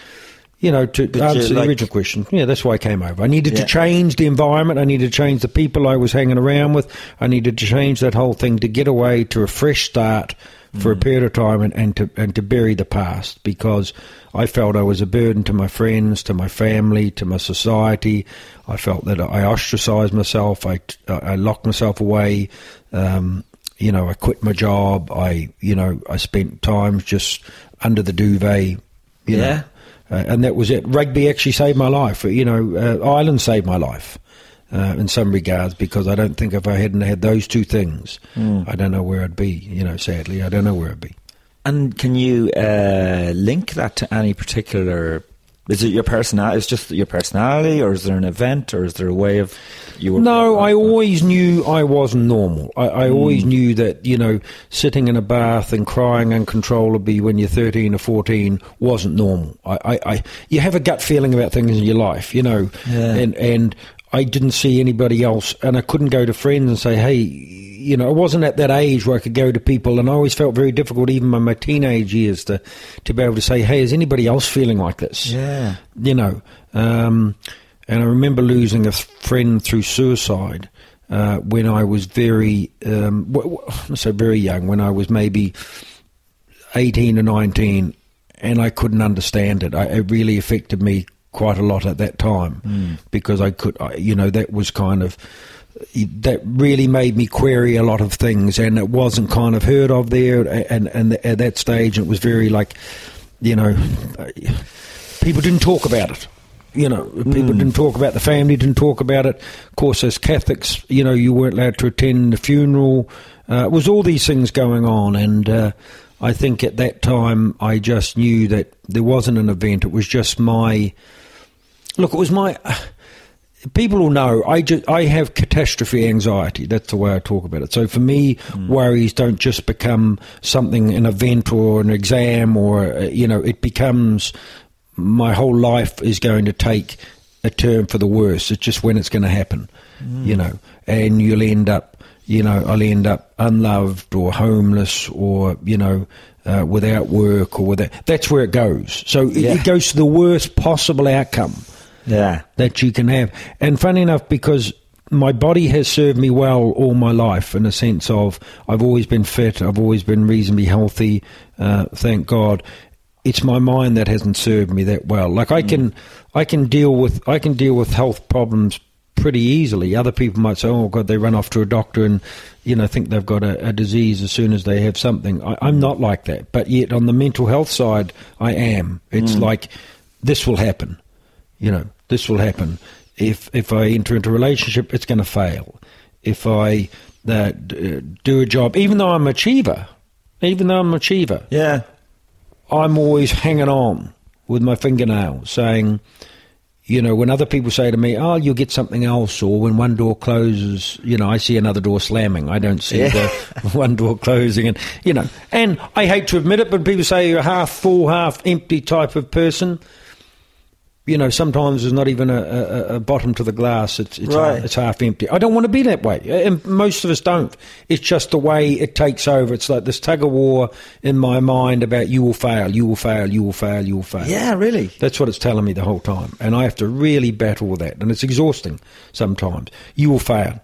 you know, to But answer you the like- original question, yeah, that's why I came over. I needed Yeah. to change the environment. I needed to change the people I was hanging around with. I needed to change that whole thing to get away to a fresh start for a period of time and, and to and to bury the past because I felt I was a burden to my friends, to my family, to my society. I felt that I ostracized myself. I I locked myself away. Um, you know, I quit my job. I you know I spent times just under the duvet. You Yeah. know, uh, and that was it. Rugby actually saved my life. You know, uh, Ireland saved my life uh, in some regards because I don't think if I hadn't had those two things, I don't know where I'd be. You know, sadly, I don't know where I'd be. And can you uh, link that to any particular? Is it your personality? Is just your personality, or is there an event, or is there a way of you? were- No, I always knew I wasn't normal. I, I mm. always knew that, you know, sitting in a bath and crying uncontrollably when you're 13 or 14 wasn't normal. I, I, I you have a gut feeling about things in your life, you know, Yeah. and, and I didn't see anybody else and I couldn't go to friends and say, hey, you know, I wasn't at that age where I could go to people and I always felt very difficult, even in my teenage years, to, to be able to say, hey, is anybody else feeling like this? Yeah. you know. Um, and I remember losing a friend through suicide uh, when I was very, um, w- w- so very young, when I was maybe 18 or 19, and I couldn't understand it. I, it really affected me quite a lot at that time because I could, I, you know, that was kind of. That really made me query a lot of things, and it wasn't kind of heard of there. And and at that stage, it was very like, you know, people didn't talk about it. You know, people didn't talk about the family, didn't talk about it. Of course, as Catholics, you know, you weren't allowed to attend the funeral. Uh, it was all these things going on, and uh, I think at that time I just knew that there wasn't an event. It was just my look. It was my. People will know I just I have catastrophe anxiety. That's the way I talk about it. So for me, worries don't just become something an event or an exam or uh, you know it becomes my whole life is going to take a turn for the worse. It's just when it's going to happen, you know, and you'll end up, you know, I'll end up unloved or homeless or you know. Uh, without work or without that's where it goes. So it, it goes to the worst possible outcome Yeah. that you can have. And funny enough, because my body has served me well all my life in a sense of I've always been fit, I've always been reasonably healthy, uh, thank God. It's my mind that hasn't served me that well. Like I can, I can deal with, I can deal with health problems pretty easily. Other people might say, "Oh God, they run off to a doctor and you know think they've got a, a disease as soon as they have something." I, I'm not like that, but yet on the mental health side, I am. It's like this will happen. You know, this will happen. If if I enter into a relationship, it's going to fail. If I uh, do a job, even though I'm an achiever, even though I'm an achiever, Yeah. I'm always hanging on with my fingernail, saying, you know, when other people say to me, "Oh, you'll get something else," or when one door closes, you know, I see another door slamming. I don't see Yeah. the one door closing, and you know, and I hate to admit it, but people say you're a half full, half empty type of person. You know, sometimes there's not even a, a, a bottom to the glass. It's it's, Right. half, it's half empty. I don't want to be that way, and most of us don't. It's just the way it takes over. It's like this tug of war in my mind about you will fail, you will fail, you will fail, you will fail. Yeah, really. That's what it's telling me the whole time. And I have to really battle with that. And it's exhausting sometimes. You will fail.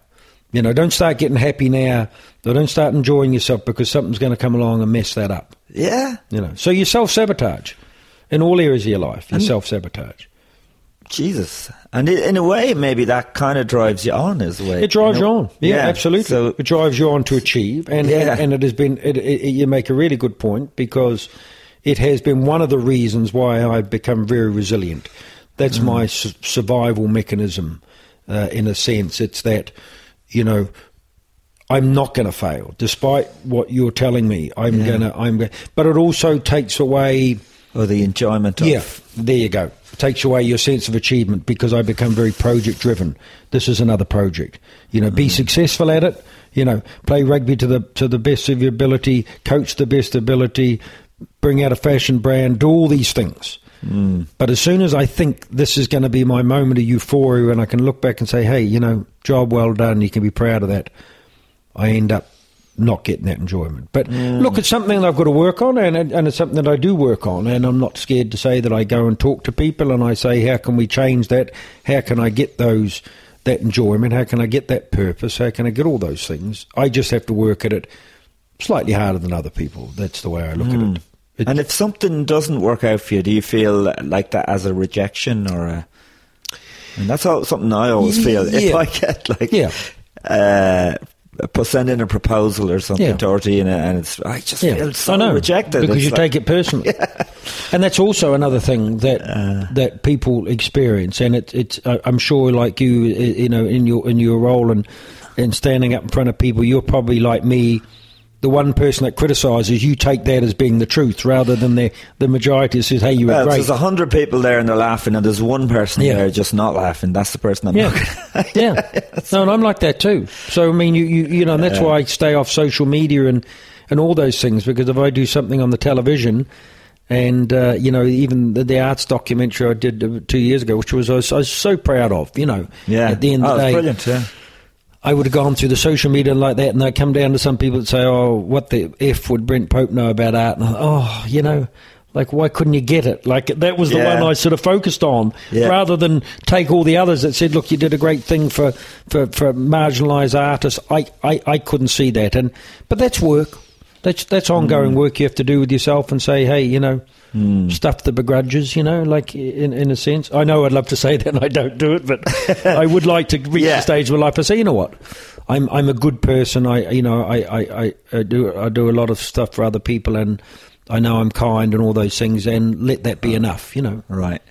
You know, don't start getting happy now. Or don't start enjoying yourself because something's going to come along and mess that up. Yeah. You know, so you self sabotage in all areas of your life. You self sabotage. Jesus. And in a way, maybe that kind of drives you on as well. It drives you on. Yeah, absolutely. So, it drives you on to achieve, and Yeah. and, and it has been. It, it, you make a really good point because it has been one of the reasons why I've become very resilient. That's Mm. my su- survival mechanism, uh, in a sense. It's that you know. I'm not going to fail, despite what you're telling me. I'm Yeah. gonna. I'm. Gonna, but it also takes away or the enjoyment of yeah, there you go. Takes away your sense of achievement because I become very project driven. This is another project. You know, be mm. successful at it. You know, play rugby to the to the best of your ability, coach the best ability, bring out a fashion brand, do all these things. Mm. But as soon as I think this is going to be my moment of euphoria, and I can look back and say, "Hey, you know, job well done. You can be proud of that," I end up not getting that enjoyment. But look, it's something that I've got to work on, and and it's something that I do work on, and I'm not scared to say that I go and talk to people and I say, how can we change that? How can I get those that enjoyment? How can I get that purpose? How can I get all those things? I just have to work at it slightly harder than other people. That's the way I look at it. It- And if something doesn't work out for you, do you feel like that as a rejection or a? And that's all, something I always feel. If Yeah. I get like, Yeah. uh, pu- Uh, send in a proposal or something Yeah. to RTÉ and, and it's, I just feel so I know rejected because It's you like- take it personally, and that's also another thing that uh. that people experience. And it, it's I'm sure, like you, you know, in your in your role and and standing up in front of people, you're probably like me. The one person that criticises you take that as being the truth, rather than the the majority that says, "Hey, you were Well, great." there's a hundred people there and they're laughing, and there's one person Yeah. there just not laughing. That's the person I'm Yeah, not. yeah. No, and I'm like that too. So I mean, you you, you know, and that's why I stay off social media and and all those things because if I do something on the television. And uh, you know, even the, the arts documentary I did uh, two years ago, which was I, was I was so proud of. You know, Yeah, At the end oh, of the day, brilliant. Yeah. I would have gone through the social media like that, and they come down to some people that say, "Oh, what the f would Brent Pope know about art?" And I, oh, you know, like why couldn't you get it? Like that was the Yeah. one I sort of focused on, Yeah. rather than take all the others that said, "Look, you did a great thing for for, for marginalised artists." I, I I couldn't see that, and but that's work. That's that's ongoing Mm. work you have to do with yourself and say, hey, you know, stuff the begrudges, you know, like in in a sense. I know I'd love to say that and I don't do it, but I would like to reach Yeah. the stage where life I say, you know what, I'm I'm a good person. I you know I, I, I, I do I do a lot of stuff for other people and I know I'm kind and all those things and let that be enough, you know. Right.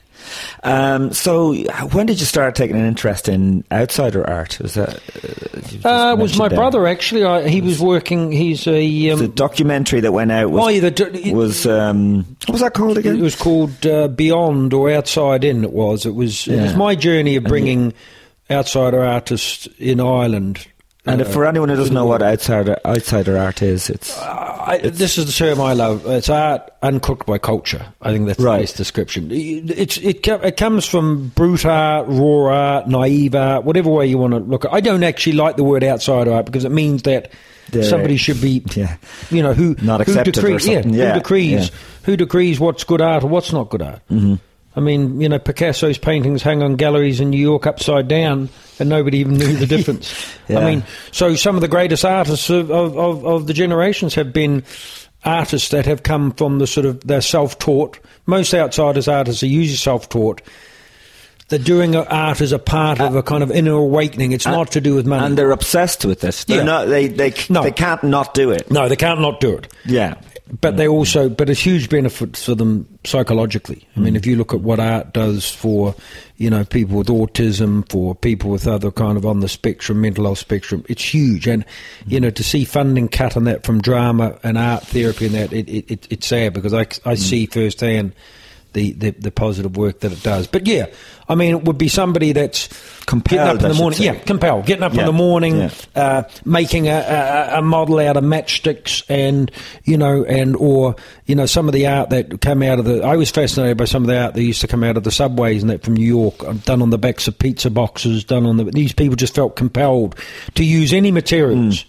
Um, so, when did you start taking an interest in outsider art? Was that? Uh, Uh, it was my there. brother actually. I, he was working. He's a. Um, The documentary that went out was oh, yeah, the, do- it, was um, what was that called again? It was called uh, Beyond or Outside In. It was. It was. It was my journey of bringing outsider artists in Ireland. And uh, if for anyone who doesn't know what outsider outsider art is, it's I, this is the term I love. It's art uncooked by culture. I think that's Right. the best description. It's it it comes from brute art, raw art, naive art, whatever way you want to look at. it. I don't actually like the word outsider art because it means that They're- somebody should be, Yeah. you know, who Not who accepted decrees, yeah. Yeah, who decrees yeah. who decrees what's good art or what's not good art. Mm-hmm. I mean, you know, Picasso's paintings hang on galleries in New York upside down, and nobody even knew the difference. Yeah. I mean, so some of the greatest artists of, of, of, of the generations have been artists that have come from the sort of they're self-taught. Most outsiders artists are usually self-taught, They're doing art as a part of a kind of inner awakening. It's uh, not to do with money. and they're obsessed with this. They're Yeah. not, they they No. they can't not do it. no, they can't not do it. Yeah. But they also, but it's huge benefits for them psychologically. I mean, mm. if you look at what art does for, you know, people with autism, for people with other kind of on the spectrum, mental health spectrum, it's huge. And mm. you know, to see funding cut on that from drama and art therapy and that, it, it, it it's sad because I, I mm. see firsthand the, the the positive work that it does. But yeah, I mean, it would be somebody that's getting up in the morning. Yeah, compelled. Getting up Yeah, in the morning, yeah. uh, making a, a, a model out of matchsticks and you know and or you know some of the art that come out of the I was fascinated by some of the art that used to come out of the subways and that from New York uh, done on the backs of pizza boxes done on the these people just felt compelled to use any materials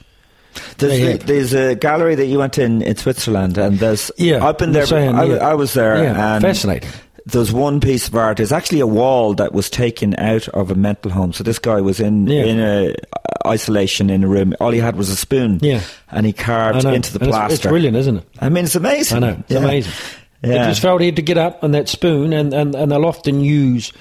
There's, yeah. there's a gallery that you went in in Switzerland, and there's Yeah, I've been there. saying, I, yeah. I was there. Yeah, and fascinating. There's one piece of art. It's actually a wall that was taken out of a mental home. So this guy was in Yeah. in a uh, isolation in a room. All he had was a spoon. Yeah. and he carved into the And it's- plaster. it's, brilliant isn't it I mean, it's amazing. I know it's amazing Yeah. They just felt he had to get up on that spoon, and, and, and they'll often use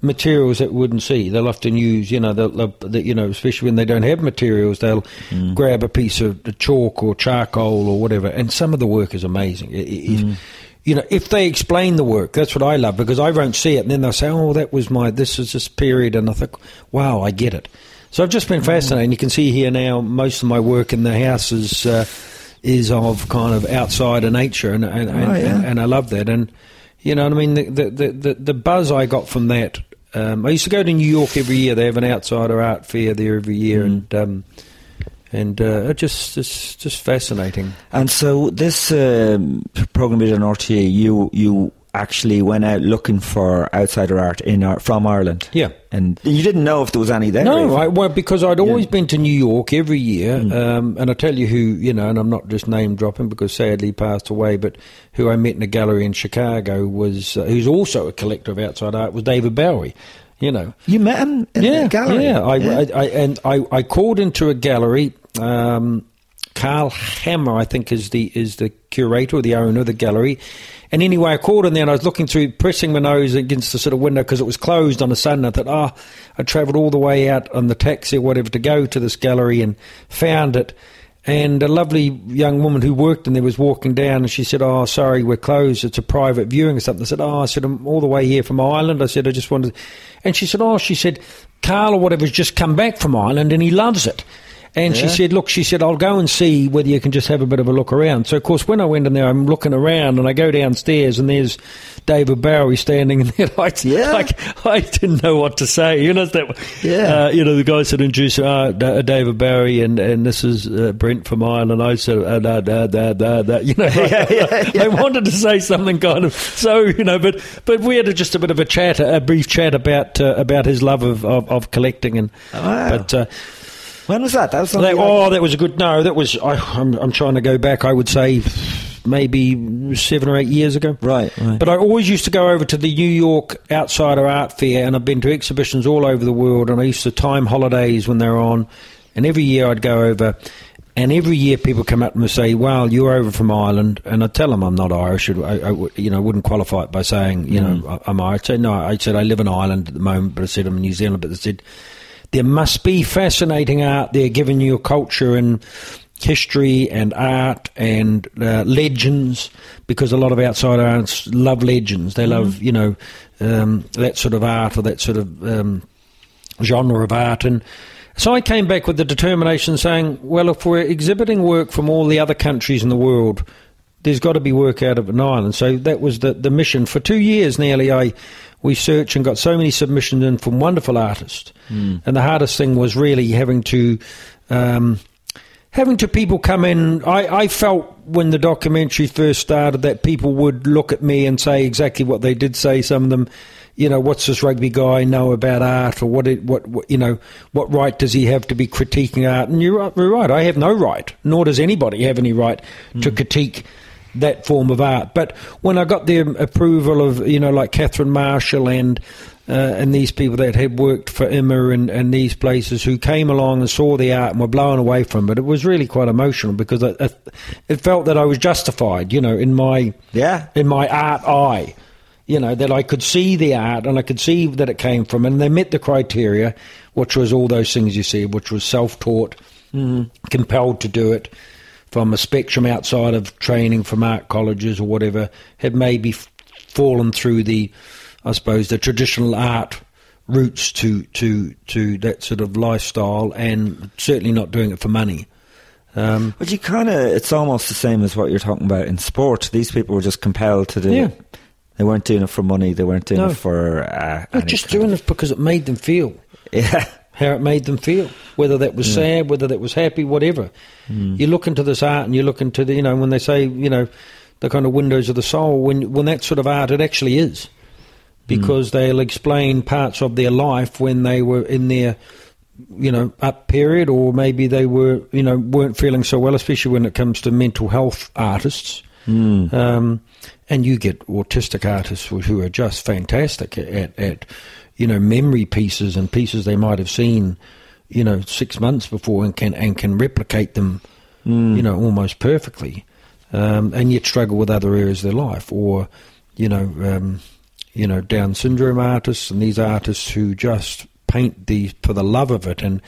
materials that wouldn't see. They'll often use, you know, they'll, they'll, they- you know, especially when they don't have materials, they'll Mm. grab a piece of chalk or charcoal or whatever. And some of the work is amazing. It- it Mm. You know, if they explain the work, that's what I love because I won't see it, and then they'll say, "Oh, that was my this is this period," and I think, "Wow, I get it." So I've just Mm. been fascinated. You can see here now most of my work in the house is uh, is of kind of outsider nature, and and, and, Oh, yeah. and, and I love that. And you know what I mean? The the, the, the, buzz I got from that. Um, I used to go to New York every year. They have an outsider art fair there every year, and um, and uh, it just just just fascinating. And so this um, program is on RTÉ. You you actually went out looking for outsider art in Ar- from Ireland. Yeah. and you didn't know if there was any there. No. I, well, because I'd always been to New York every year, Mm. um, and I tell you who, you know, and I'm not just name dropping because sadly he passed away, but who I met in a gallery in Chicago was, uh, who's also a collector of outside art, was David Bowie. You know, you met him in yeah, the gallery. yeah. I, I, I and I, I called into a gallery. Um, Carl Hammer, I think, is the is the curator or the owner of the gallery. And anyway, I called in there and I was looking through, pressing my nose against the sort of window because it was closed on a Sunday. I thought, ah, I travelled all the way out on the taxi or whatever to go to this gallery and found it. And a lovely young woman who worked in there was walking down and she said, Oh, sorry, we're closed. It's a private viewing or something. I said, Oh, I said, I'm all the way here from Ireland. I said, I just wanted. And she said, Oh, she said, Carl or whatever's just come back from Ireland and he loves it. And she said, Look, she said, I'll go and see whether you can just have a bit of a look around. So, of course, when I went in there, I'm looking around and I go downstairs and there's David Bowie standing in there. Like, Yeah. like I didn't know what to say. You know, that, Yeah. uh, you know, the guy said, introduce uh, D- David Bowie and, and this is uh, Brent from Ireland. I said, uh, da, da, da, da, da. you know, I wanted to say something kind of so, you know, but but we had a, just a bit of a chat, a brief chat about uh, about his love of, of, of collecting and. Wow. But uh, When was that? That was that, oh, that was a good. No, that was. I, I'm I'm trying to go back. I would say maybe seven or eight years ago. Right, right. But I always used to go over to the New York Outsider Art Fair, and I've been to exhibitions all over the world. And I used to time holidays when they're on, and every year I'd go over. And every year people come up and say, "Well, you're over from Ireland," and I tell them I'm not Irish. I, I you know, I wouldn't qualify it by saying, you know, mm. I- I'm Irish. I no, I said I live in Ireland at the moment, but I said I'm in New Zealand. But they said there must be fascinating art there, giving you culture and history and art and uh, legends, because a lot of outside artists love legends. They love, you know, um, that sort of art or that sort of um, genre of art. And so I came back with the determination saying, well, if we're exhibiting work from all the other countries in the world, there's got to be work out of an island. So that was the, the mission. For two years nearly, I we searched and got so many submissions in from wonderful artists. And the hardest thing was really having to. Um, having to people come in, I, I felt when the documentary first started that people would look at me and say exactly what they did say. Some of them, you know, what's this rugby guy know about art, or what, it, what, what you know, what right does he have to be critiquing art? And you're right, you're right. I have no right, nor does anybody have any right to critique that form of art. But when I got the approval of, you know, like Catherine Marshall and uh, and these people that had worked for IMMA and, and these places who came along and saw the art and were blown away from it, it was really quite emotional because it, it felt that I was justified, you know, in my Yeah. in my art eye. You know, that I could see the art and I could see that it came from, and they met the criteria, which was all those things you see, which was self taught, compelled to do it from a spectrum outside of training from art colleges or whatever, had maybe f- fallen through the, I suppose, the traditional art routes to, to, to that sort of lifestyle and certainly not doing it for money. Um, But you kind of, it's almost the same as what you're talking about in sport. These people were just compelled to do Yeah. it. They weren't doing it for money. They weren't doing No. it for. Uh, they're just doing of- it because it made them feel. Yeah. How it made them feel, whether that was mm. sad, whether that was happy, whatever. Mm. You look into this art and you look into the, you know, when they say, you know, the kind of windows of the soul, when when that sort of art, it actually is, mm. because they'll explain parts of their life when they were in their, you know, up period, or maybe they were, you know, weren't feeling so well, especially when it comes to mental health artists. Um, and you get autistic artists who- who are just fantastic at, at, you know, memory pieces and pieces they might have seen, you know, six months before and can and can replicate them, you know, almost perfectly. Um, and yet struggle with other areas of their life, or, you know, um, you know, Down syndrome artists and these artists who just paint the for the love of it. And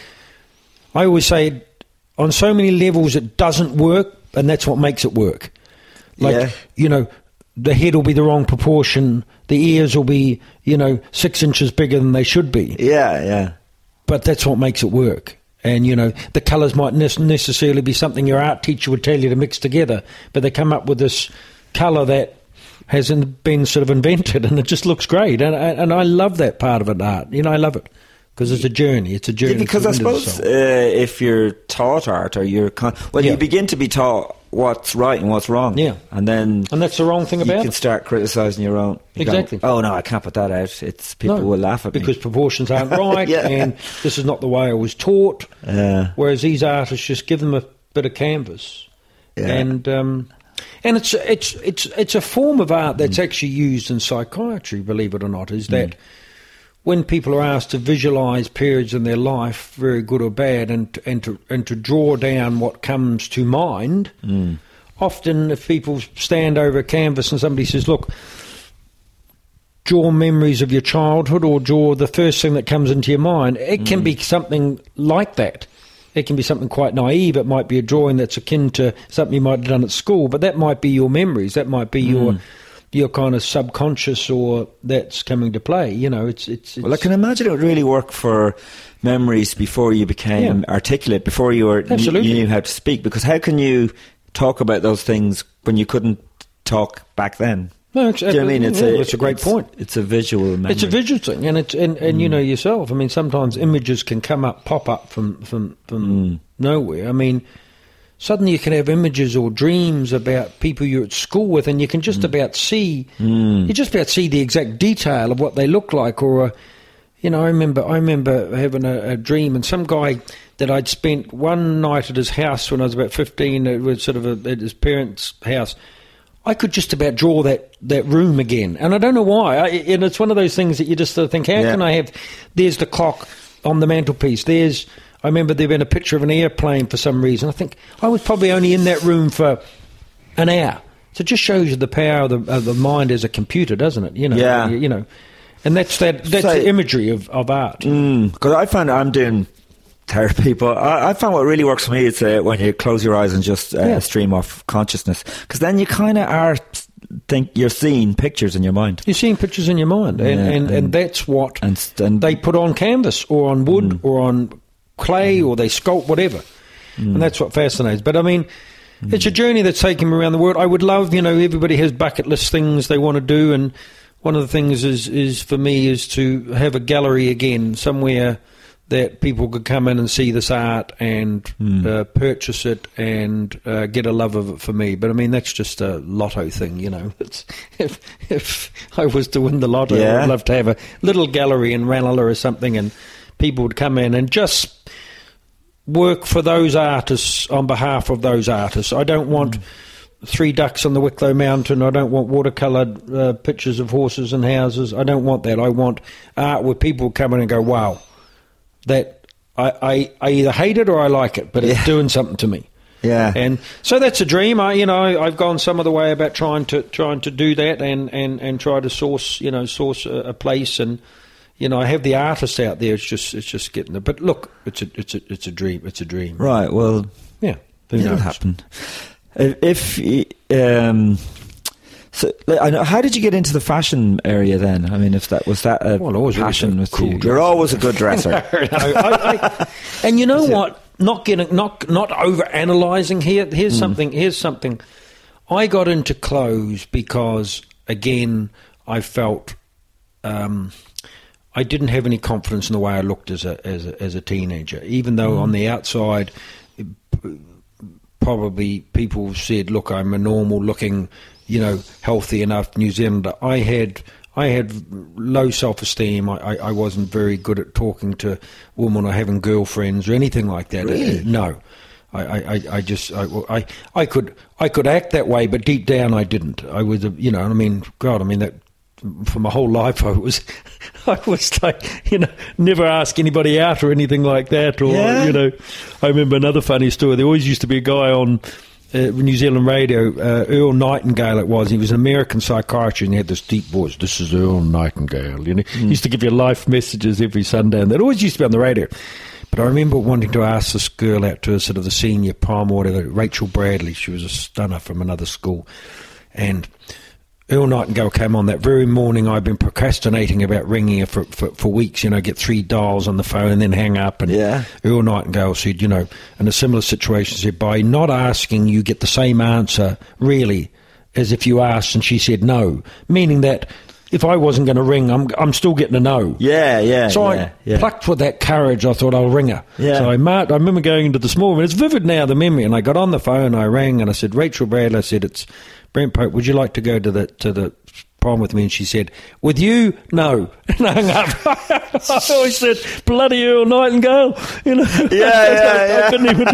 I always say, on so many levels, it doesn't work, and that's what makes it work. Like, Yeah. you know, the head will be the wrong proportion, the ears will be, you know, six inches bigger than they should be. Yeah, yeah. But that's what makes it work. And, you know, the colours might ne- necessarily be something your art teacher would tell you to mix together, but they come up with this colour that hasn't been sort of invented, and it just looks great. And, and I love that part of it, art. You know, I love it. Because it's a journey. It's a journey. Yeah, because I to the window of the suppose uh, if you're taught art or you're con- well, Yeah. you begin to be taught what's right and what's wrong. Yeah. and then And that's the wrong thing about. you can it. start criticizing your own. you Exactly. oh no, I can't put that out. It's people No, will laugh at because me. proportions aren't right, Yeah. and this is not the way I was taught. Yeah. Whereas these artists just give them a bit of canvas, Yeah. and um, and it's it's it's it's a form of art that's Mm. actually used in psychiatry. Believe it or not, is that when people are asked to visualize periods in their life, very good or bad, and and to and to draw down what comes to mind. Mm. Often, if people stand over a canvas and somebody says, "Look," draw memories of your childhood or draw the first thing that comes into your mind. It can be something like that. It can be something quite naive. It might be a drawing that's akin to something you might have done at school, but that might be your memories. That might be your your kind of subconscious or that's coming to play. You know, it's it's, it's Well, I can imagine it would really work for memories before you became Yeah. articulate, before you were Absolutely. you knew how to speak. Because how can you talk about those things when you couldn't talk back then? No, it's- Do you I mean? It's yeah, a, it's a great it's- point. It's a visual memory. It's a visual thing, and it's and, and you mm. know yourself. I mean, sometimes images can come up, pop up from from from mm. nowhere. I mean, suddenly you can have images or dreams about people you're at school with, and you can just mm. about see mm. you just about see the exact detail of what they look like. Or, a, you know, I remember I remember having a, a dream, and some guy that I'd spent one night at his house when I was about fifteen. It was sort of a, at his parents' house. I could just about draw that, that room again, and I don't know why. I, and it's one of those things that you just sort of think, how Yeah. can I have? There's the clock on the mantelpiece. There's. I remember there being a picture of an airplane for some reason. I think I was probably only in that room for an hour. So it just shows you the power of the, of the mind as a computer, doesn't it? You know, Yeah. You, you know, and that's that. That's So- the imagery of, of art. Because I find I'm doing therapy, but I, I find what really works for me is uh, when you close your eyes and just uh, Yeah. stream off consciousness. Because then you kind of are think you're seeing pictures in your mind. You're seeing pictures in your mind, and, Yeah, and, and, and- that's what and and- they put on canvas or on wood Mm. or on clay or they sculpt whatever, Mm. and that's what fascinates. But I mean, it's a journey that's taken me around the world. I would love, you know, everybody has bucket list things they want to do, and one of the things is is for me is to have a gallery again somewhere that people could come in and see this art and Mm. uh, purchase it and uh, get a love of it for me. But I mean, that's just a lotto thing, you know. It's, if if I was to win the lotto, Yeah. I'd love to have a little gallery in Ranelagh or something, and people would come in and just work for those artists on behalf of those artists. I don't want. Three ducks on the Wicklow Mountain. I don't want watercoloured uh, pictures of horses and houses. I don't want that. I want art where people come in and go, "Wow, that I, I, I either hate it or I like it, but it's Yeah. doing something to me. Yeah. and so that's a dream. I, you know, I've gone some of the way about trying to trying to do that and, and, and try to source, you know, source a, a place and. You know, I have the artist out there. It's just, it's just getting there. But look, it's a, it's a, it's a dream. It's a dream. Right. Well, Yeah. It'll happen. If, um, so, I know, how did you get into the fashion area then? I mean, if that was that a Well, was always passion with cool you, you're always a good dresser. No, I, I, and you know what? Not getting, not not over analyzing here. Here's something. Here's something. I got into clothes because, again, I felt um, I didn't have any confidence in the way I looked as a as a, as a teenager. Even though on mm. the outside, probably people said, "Look, I'm a normal looking, you know, healthy enough New Zealander." I had I had low self esteem. I, I, I wasn't very good at talking to women or having girlfriends or anything like that. Really? Uh, no. I, I, I- I just I, I I could I could act that way, but deep down I didn't. I was a, you know I mean God I mean that for my whole life I was I was like you know never ask anybody out or anything like that or Yeah. you know I remember another funny story. There always used to be a guy on uh, New Zealand radio, uh, Earl Nightingale. It was. He was an American psychiatrist, and he had this deep voice. This is Earl Nightingale. You know, he used to give you life messages every Sunday, and that always used to be on the radio. But I remember wanting to ask this girl out to a sort of the senior prom or whatever, Rachel Bradley. She was a stunner from another school, and Earl Nightingale came on that very morning. I'd been procrastinating about ringing her for, for, for weeks, you know, get three dials on the phone and then hang up. And Yeah. Earl Nightingale said, you know, in a similar situation, said, by not asking, you get the same answer, really, as if you asked and she said no. Meaning that if I wasn't going to ring, I'm, I'm still getting a no. Yeah, yeah. So yeah, I yeah. plucked with that courage. I thought I'll ring her. Yeah. So I marked. I remember going into the small room. It's vivid now, the memory. And I got on the phone. I rang and I said, Rachel Bradley. I said, it's Brent Pope. Would you like to go to the to the prom with me? And she said, with you, no. And I hung up. I always said, bloody Earl Nightingale. You know. Yeah, yeah, yeah. I couldn't even.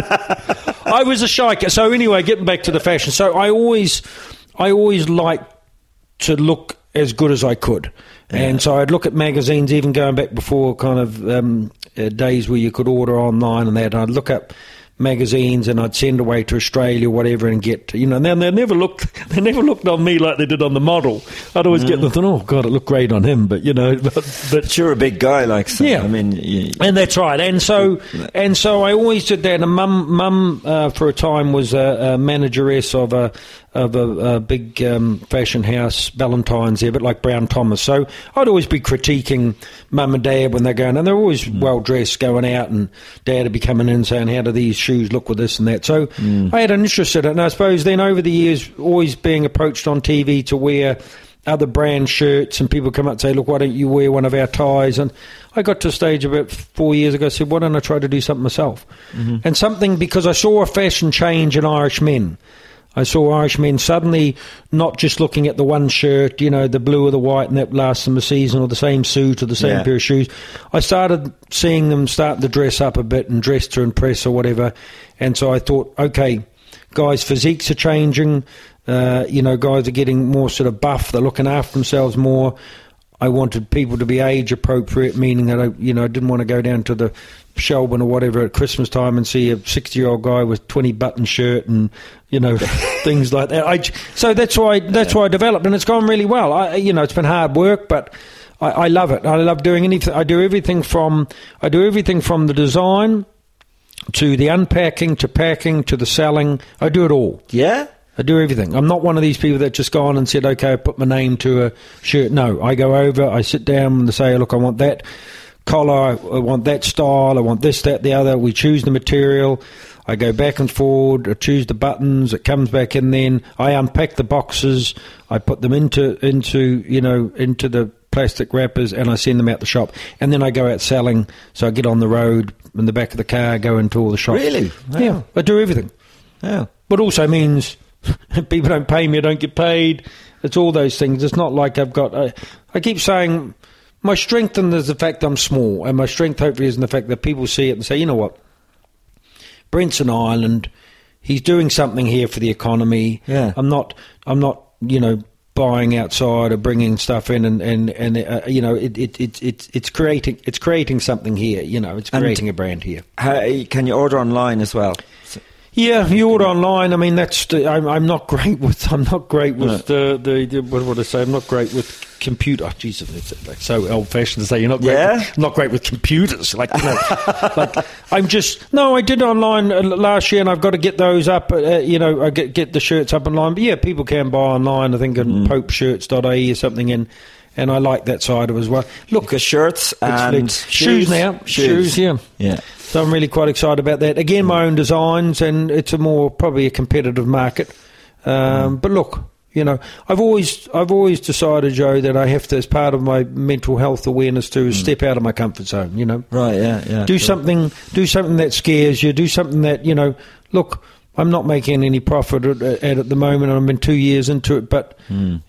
I was a shy cat. So anyway, getting back to the fashion. So I always, I always liked to look as good as I could. And so I'd look at magazines, even going back before kind of um, uh, days where you could order online and that. And I'd look up magazines and I'd send away to Australia, or whatever, and get you know. And they never looked, they never looked on me like they did on the model. I'd always get them thinking, oh god, it looked great on him, but you know, but, but But you're a big guy, like so. Yeah. I mean, you, and that's right. And so, and so, I always did that. And mum, mum, uh, for a time was a, a manageress of a of a, a big um, fashion house, Valentine's there, but like Brown Thomas. So I'd always be critiquing mum and dad when they're going, and they're always hmm. well dressed, going out, and dad would be coming in saying, "How do these shoes look with this and that?" So hmm. I had an interest in it, and I suppose then over the years, always being approached on TV to wear other brand shirts and people come up and say, look, why don't you wear one of our ties? And I got to a stage about four years ago, I said, why don't I try to do something myself? Mm-hmm. And something, because I saw a fashion change in Irish men. I saw Irish men suddenly not just looking at the one shirt, you know, the blue or the white, and that lasts them a season, or the same suit or the same Yeah. pair of shoes. I started seeing them start to dress up a bit and dress to impress or whatever. And so I thought, okay, guys' physiques are changing. Uh, you know, guys are getting more sort of buff. They're looking after themselves more. I wanted people to be age appropriate, meaning that I, you know, I didn't want to go down to the Shelbourne or whatever at Christmas time and see a sixty-year-old guy with twenty-button shirt and you know things like that. I, so that's why that's why I developed, and it's gone really well. I, you know, it's been hard work, but I, I love it. I love doing anything. I do everything from I do everything from the design to the unpacking to packing to the selling. I do it all. yeah. I do everything. I'm not one of these people that just go on and said, okay, I put my name to a shirt. No, I go over, I sit down and say, look, I want that collar, I want that style, I want this, that, the other. We choose the material. I go back and forward, I choose the buttons, it comes back in then. I unpack the boxes, I put them into, into you know, into the plastic wrappers and I send them out the shop. And then I go out selling. So I get on the road in the back of the car, go into all the shops. Really? Yeah, I do everything Yeah. but also means people don't pay me, I don't get paid. It's all those things. It's not like I've got. I, I keep saying my strength in is the fact I'm small, and my strength hopefully is in the fact that people see it and say, you know what, Brent's an island. He's doing something here for the economy. Yeah. I'm not. I'm not. You know. Buying outside or bringing stuff in, and and and uh, you know, it, it it it's it's creating it's creating something here. You know, it's And- creating a brand here. How, can you order online as well? So- Yeah, you order online. I mean, that's the, I'm, I'm not great with I'm not great with the, the, the what would I say? I'm not great with computer. Oh, Jesus, it's like so old fashioned to say you're not great. Yeah? With, not great with computers. Like, you know, like I'm just no. I did online uh, last year, and I've got to get those up. Uh, you know, I get get the shirts up online. But yeah, people can buy online. I think on Mm. popeshirts.ie or something, and and I like that side of it as well. Look, Because shirts and flipped. shoes now, shoes, yeah. Yeah. So I'm really quite excited about that. Again, my own designs, and it's a more probably a competitive market. Um, But look, you know, I've always I've always decided, Joe, that I have to, as part of my mental health awareness, to step out of my comfort zone. You know, Right, yeah, yeah. do something do something that scares you. Do something that you know. Look, I'm not making any profit at, at, at the moment. I'm in two years into it, but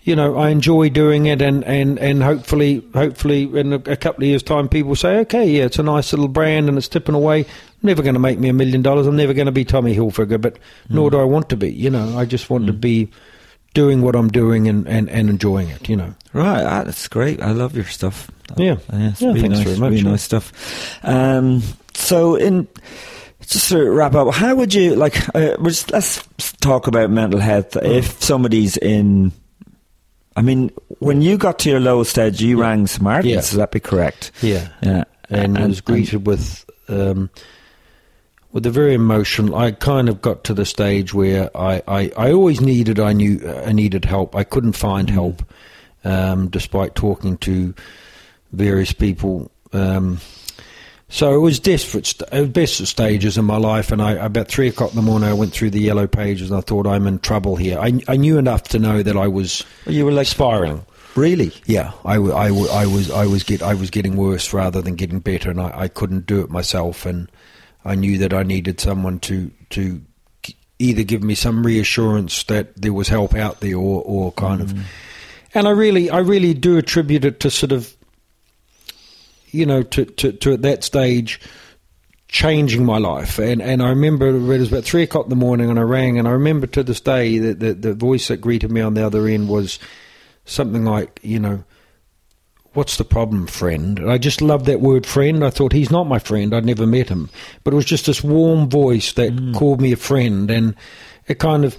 you know, I enjoy doing it, and, and, and hopefully, hopefully, in a, a couple of years' time, people say, okay, yeah, it's a nice little brand, and it's tipping away. I'm Never going to make me a million dollars. I'm never going to be Tommy Hilfiger, but nor do I want to be. You know, I just want to be doing what I'm doing and, and, and enjoying it. You know. Right, ah, that's great. I love your stuff. Yeah. it's Yeah, really thanks nice, very much, Really nice stuff. Um, so, in just to wrap up, how would you like? Uh, let's talk about mental health. Mm. If somebody's in, I mean, when you got to your lowest stage, you rang Samaritans. Yeah. Does that be correct? Yeah. Yeah, and, was greeted with um, with a very emotional. I kind of got to the stage where I, I, I always needed I knew uh, I needed help. I couldn't find help, um, despite talking to various people. Um, so it was desperate. St- was desperate stages in my life, and I about three o'clock in the morning, I went through the yellow pages, and I thought I'm in trouble here. I, I knew enough to know that I was You were like spiraling. really. Yeah, I, w- I, w- I was I was get I was getting worse rather than getting better, and I, I couldn't do it myself, and I knew that I needed someone to to either give me some reassurance that there was help out there, or, or kind of, mm. and I really I really do attribute it to sort of, you know, to to, to at that stage. Changing my life, and and I remember it was about three o'clock in the morning, and I rang, and I remember to this day that the, the voice that greeted me on the other end was something like, you know, what's the problem, friend? And I just loved that word friend. I thought he's not my friend. I'd never met him. But it was just this warm voice that hmm. called me a friend. And it kind of,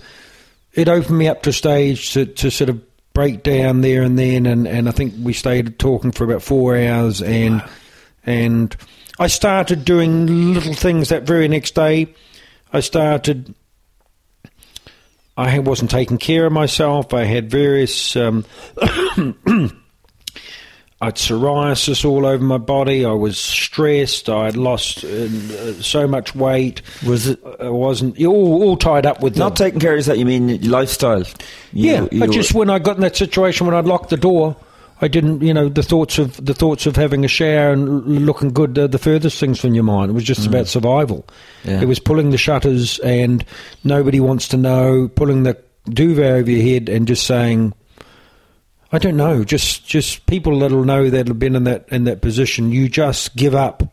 it opened me up to stage to, to sort of break down there and then. And, and I think we stayed talking for about four hours and, and I started doing little things that very next day. I started I wasn't taking care of myself. I had various. Um, I had psoriasis all over my body. I was stressed. I had lost uh, so much weight. Was it I wasn't all, all tied up with not the, taking care of that? You mean lifestyle? You- yeah, you but were- just when I got in that situation when I'd locked the door, I didn't, you know, the thoughts of the thoughts of having a shower and looking good, uh, the furthest things from your mind. It was just about survival. Mm. Yeah. It was pulling the shutters and nobody wants to know, pulling the duvet over your head and just saying, I don't know, just just people that'll know that have been in that in that position. You just give up.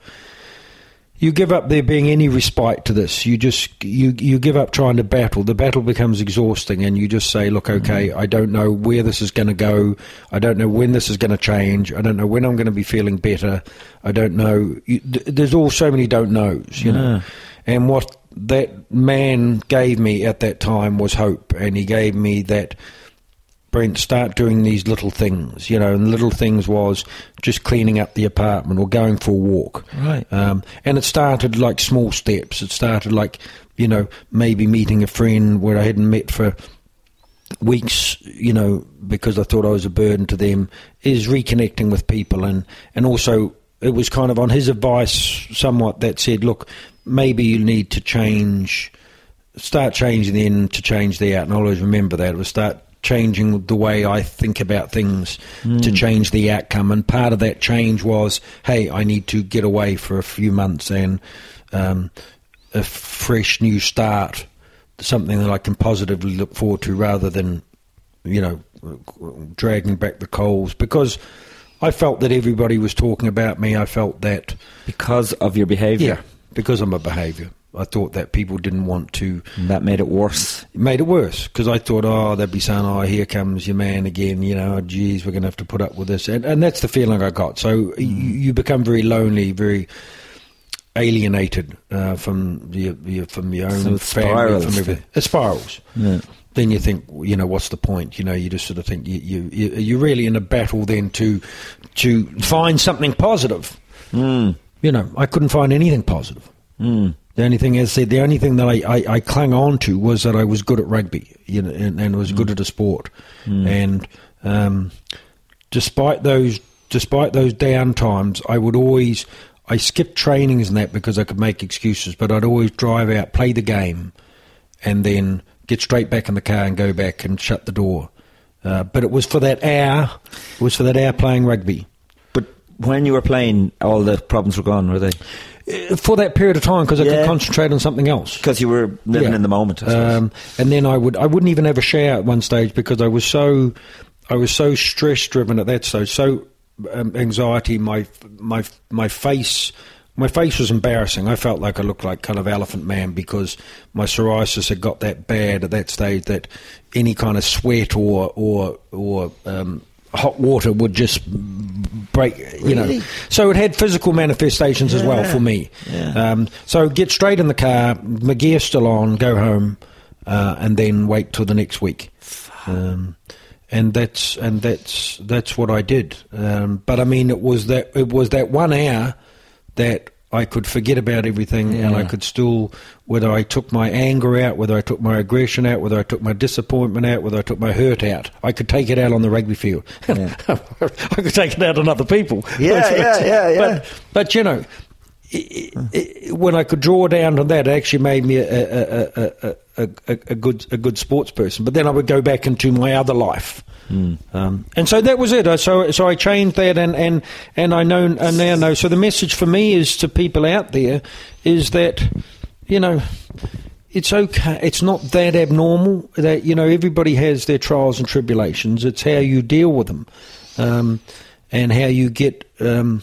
You give up there being any respite to this. You just you you give up trying to battle. The battle becomes exhausting, and you just say, "Look, mm-hmm. okay, I don't know where this is going to go. I don't know when this is going to change. I don't know when I'm going to be feeling better. I don't know." You, th- there's all so many don't knows, you know. And what that man gave me at that time was hope, and he gave me that Brent, start doing these little things, you know, and little things was just cleaning up the apartment or going for a walk. Right. Um, and it started like small steps. It started like, you know, maybe meeting a friend where I hadn't met for weeks, you know, because I thought I was a burden to them, is reconnecting with people. And, and also, it was kind of on his advice somewhat that said, look, maybe you need to change start changing the in to change the out, and I always remember that. It was start changing the way I think about things to change the outcome, and part of that change was, hey, I need to get away for a few months and um, a fresh new start, something that I can positively look forward to, rather than, you know, dragging back the coals because. I felt that everybody was talking about me. I felt that because of your behaviour. yeah, because of my behaviour. I thought that people didn't want to. And that made it worse. It made it worse because I thought, oh, they'd be saying, oh, here comes your man again. You know, geez, we're going to have to put up with this, and, and that's the feeling I got. So you, you become very lonely, very. alienated uh, from your, your from your own So family, spirals. from everything. It spirals. Yeah. Then you think, you know, what's the point? You know, you just sort of think you, you you- you're really in a battle then to to find something positive. Mm. You know, I couldn't find anything positive. Mm. The only thing, as I said, the only thing that I, I, I clung on to was that I was good at rugby, you know, and, and was good at a sport. And um, despite those, despite those down times, I would always, I skipped trainings and that because I could make excuses, but I'd always drive out, play the game, and then get straight back in the car and go back and shut the door. Uh, but it was for that hour. It was for that hour playing rugby. But when you were playing, all the problems were gone, were they? For that period of time, because I Yeah. could concentrate on something else. Because you were living Yeah. in the moment. Um, and then I would I wouldn't even have a shower at one stage because I was so I was so stress driven at that stage, so um, anxiety. My my my face. My face was embarrassing. I felt like I looked like kind of Elephant Man because my psoriasis had got that bad at that stage that any kind of sweat or or or um, hot water would just break. You Really? know, so it had physical manifestations as well for me. Yeah. Um, so get straight in the car, my gear still on, go home, uh, and then wait till the next week. Um, and that's and that's that's what I did. Um, but I mean, it was that it was that one hour that I could forget about everything, and I could still, whether I took my anger out, whether I took my aggression out, whether I took my disappointment out, whether I took my hurt out, I could take it out on the rugby field. Yeah. I could take it out on other people. Yeah, yeah, yeah, yeah. But, but you know, i i when I could draw down on that, it actually made me a, a, a, a, good a good sports person. But then I would go back into my other life. Um, and so that was it. I, so so I changed that, and, and, and I know and now know. So the message for me is to people out there is that you know it's okay. It's not that abnormal. That you know everybody has their trials and tribulations. It's how you deal with them, um, and how you get um,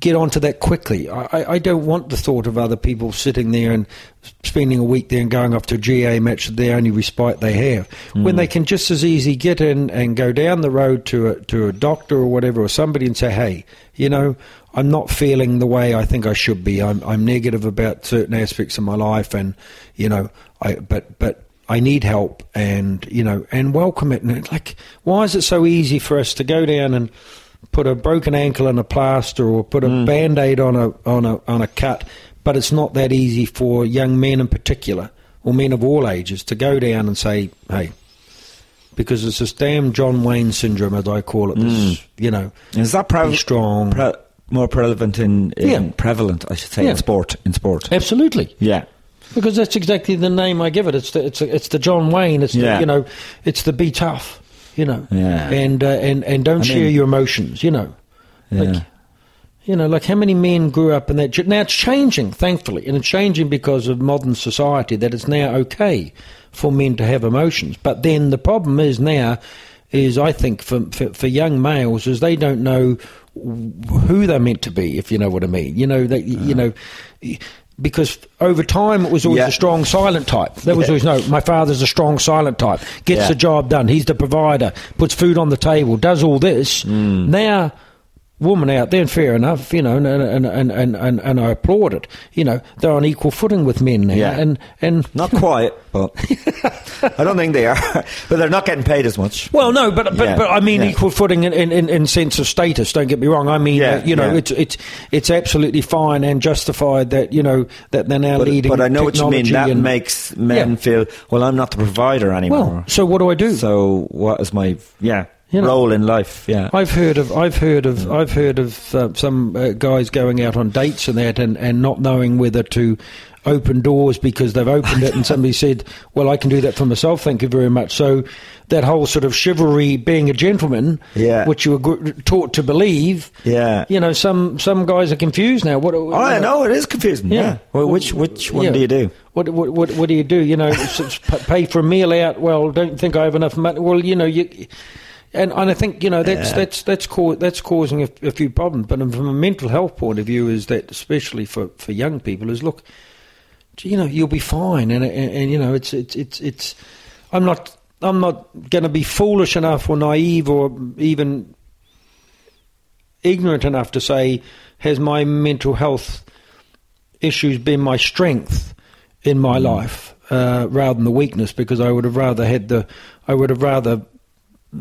get onto that quickly. I, I- don't want the thought of other people sitting there and spending a week there and going off to a GA match, the only respite they have, when hmm. they can just as easy get in and go down the road to a, to a doctor or whatever or somebody and say, hey, you know, I'm not feeling the way I think I should be. I'm, I'm negative about certain aspects of my life, and you know, I but but. I need help, and you know, and welcome it. And like, why is it so easy for us to go down and put a broken ankle in a plaster or put a mm. band-aid on a on a on a cut but it's not that easy for young men in particular or men of all ages to go down and say hey because it's this damn John Wayne syndrome as I call it this mm. you know Is that pre- strong pre- more prevalent in, in Yeah. prevalent? I should say Yeah. in sport. In sport. absolutely Yeah. because that's exactly the name I give it it's the it's, the- it's the John Wayne it's Yeah. the, you know it's the be tough you know Yeah. and uh, and and don't I share mean- your emotions you know Yeah. Like, you know, like how many men grew up in that? Now it's changing, thankfully, and it's changing because of modern society that it's now okay for men to have emotions. But then the problem is now, is I think for for, for young males is they don't know who they're meant to be, if you know what I mean. You know, they, you know. Because over time it was always Yeah. a strong silent type. There was Yeah. always no. My father's a strong silent type. Gets Yeah. the job done. He's the provider. Puts food on the table. Does all this. Mm. Now woman out there, and fair enough, you know, and and, and, and, and and I applaud it. You know, they're on equal footing with men now, Yeah. and and Not quite, but I don't think they are. But they're not getting paid as much. well, no, but but, Yeah, but I mean yeah. equal footing in, in, in, sense of status. Don't get me wrong. I mean, uh, you know, it's it's it's absolutely fine and justified that you know that they're now But, leading. but I know what you mean. That and- makes men feel, well, I'm not the provider anymore. Well, so what do I do? So what is my yeah You know, role in life? Yeah. I've heard of I've heard of I've heard of uh, some uh, guys going out on dates and that and, and not knowing whether to open doors because they've opened it and somebody said, "Well, I can do that for myself, thank you very much." So that whole sort of chivalry, being a gentleman, Yeah. which you were taught to believe, Yeah. you know, some some guys are confused now. What? Oh, I know it is confusing. Yeah. Well, which which one Yeah. do you do? What, what what what do you do? You know, s- s- p- pay for a meal out. Well, don't think I have enough money. Well, you know, you and and I think you know that's Yeah. that's that's that's causing a, a few problems. But from a mental health point of view, is that especially for, for young people is look, you know, you'll be fine, and and, and you know, it's it's it's it's. I'm not I'm not going to be foolish enough or naive or even ignorant enough to say has my mental health issues been my strength in my life uh, rather than the weakness because I would have rather had the I would have rather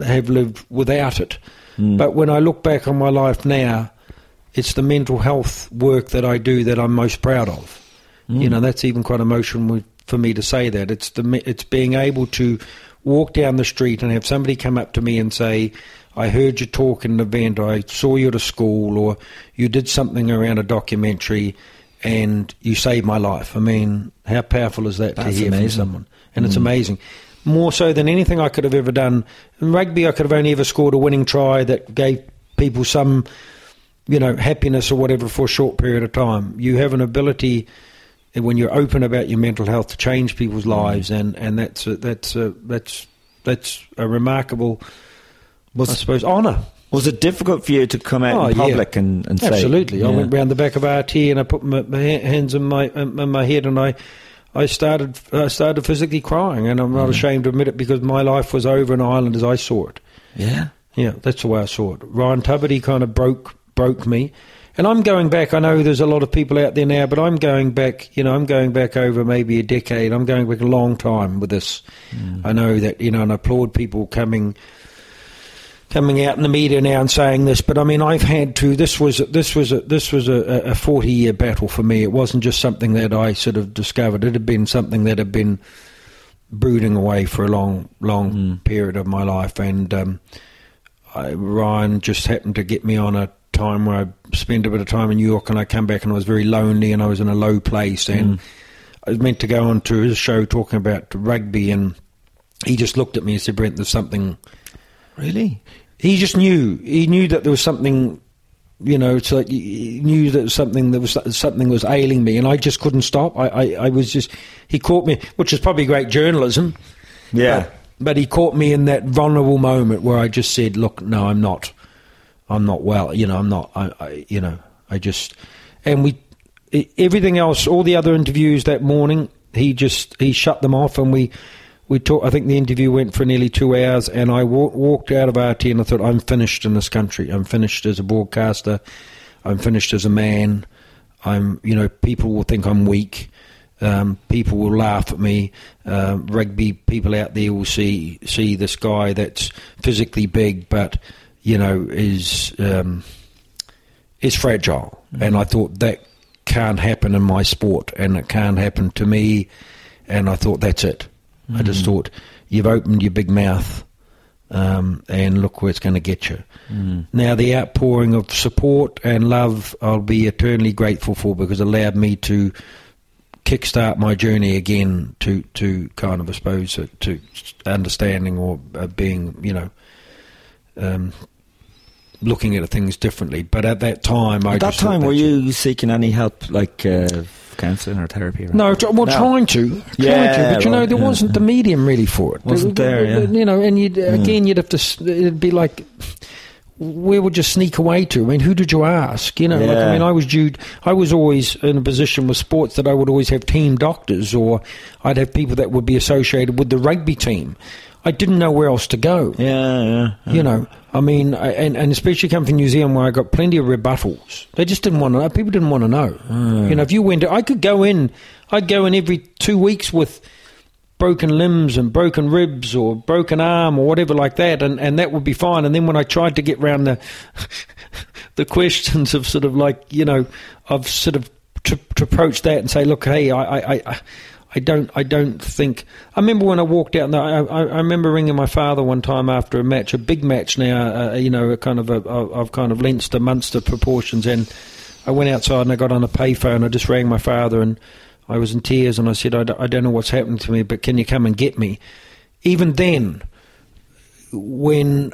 have lived without it. Hmm. But when I look back on my life now, it's the mental health work that I do that I'm most proud of. You hmm. know, that's even quite emotional for me to say that. It's the it's being able to walk down the street and have somebody come up to me and say, "I heard you talk in an event. Or I saw you at a school, or you did something around a documentary, and you saved my life." I mean, how powerful is that That's to hear from someone? And it's hmm. amazing. More so than anything I could have ever done. In rugby, I could have only ever scored a winning try that gave people some you know, happiness or whatever for a short period of time. You have an ability uh, when you're open about your mental health to change people's lives, and and that's a, that's a, that's that's a remarkable, I suppose, honour. Was it difficult for you to come out Oh, in yeah. public and, and say? Absolutely, I went round the back of RTÉ and I put my, my hands in my in my head and I. I started I started physically crying, and I'm not Mm. ashamed to admit it because my life was over in Ireland as I saw it. Yeah. Yeah, that's the way I saw it. Ryan Tubridy kind of broke broke me, and I'm going back. I know there's a lot of people out there now, but I'm going back. You know, I'm going back over maybe a decade. I'm going back a long time with this. I know that you know, and I applaud people coming coming out in the media now and saying this. But I mean, I've had to. This was this was a, this was a, a 40 year battle for me. It wasn't just something that I sort of discovered. It had been something that had been brooding away for a long, long period of my life. And um, I, Ryan just happened to get me on a time where I spent a bit of time in New York, and I come back and I was very lonely and I was in a low place. And I was meant to go on to his show talking about rugby, and he just looked at me and said, "Brent, there's something." Really? He just knew. He knew that there was something. You know, it's like he knew that something that was something was ailing me, and I just couldn't stop. I, I, I was just he caught me, which is probably great journalism. Yeah. But, but he caught me in that vulnerable moment where I just said, "Look, no, I'm not. I'm not well. You know, I'm not. I, I you know, I just." And we, everything else, all the other interviews that morning, he just he shut them off, and we we talked. I think the interview went for nearly two hours, and I wa- walked out of RTÉ, and I thought, I'm finished in this country. I'm finished as a broadcaster. I'm finished as a man. I'm, you know, people will think I'm weak. Um, people will laugh at me. Um, rugby people out there will see see this guy that's physically big, but you know is um, is fragile. And I thought that can't happen in my sport, and it can't happen to me. And I thought that's it. I just thought you've opened your big mouth, um, and look where it's going to get you. Now the outpouring of support and love, I'll be eternally grateful for because it allowed me to kickstart my journey again to to kind of I suppose uh, to understanding or uh, being you know um, looking at things differently. But at that time, I At that just time, were you seeking any help, like uh, counselling or therapy? or- No, well, trying to, trying Yeah, to, but you know, there yeah, wasn't the medium really for it. Wasn't there, yeah. You know, and you'd hmm. again, you'd have to. It'd be like. Where would you sneak away to? I mean, who did you ask? You know, like, I mean, I was due. I was always in a position with sports that I would always have team doctors, or I'd have people that would be associated with the rugby team. I didn't know where else to go. Yeah, yeah. You know, I mean, I, and, and especially coming from New Zealand where I got plenty of rebuttals. They just didn't want to know. People didn't want to know. Mm. You know, if you went, I could go in, I'd go in every two weeks with broken limbs and broken ribs or broken arm or whatever like that, and, and that would be fine. And then when I tried to get round the the questions of sort of like, you know, of sort of to, to approach that and say, look, hey, I, I, I, I don't, I don't think. I remember when I walked out. I, I, I remember ringing my father one time after a match, a big match now, uh, you know, a kind of a, of kind of Leinster Munster proportions, and I went outside and I got on a payphone. I just rang my father and I was in tears and I said, I, don't know what's happening to me, but can you come and get me? Even then, when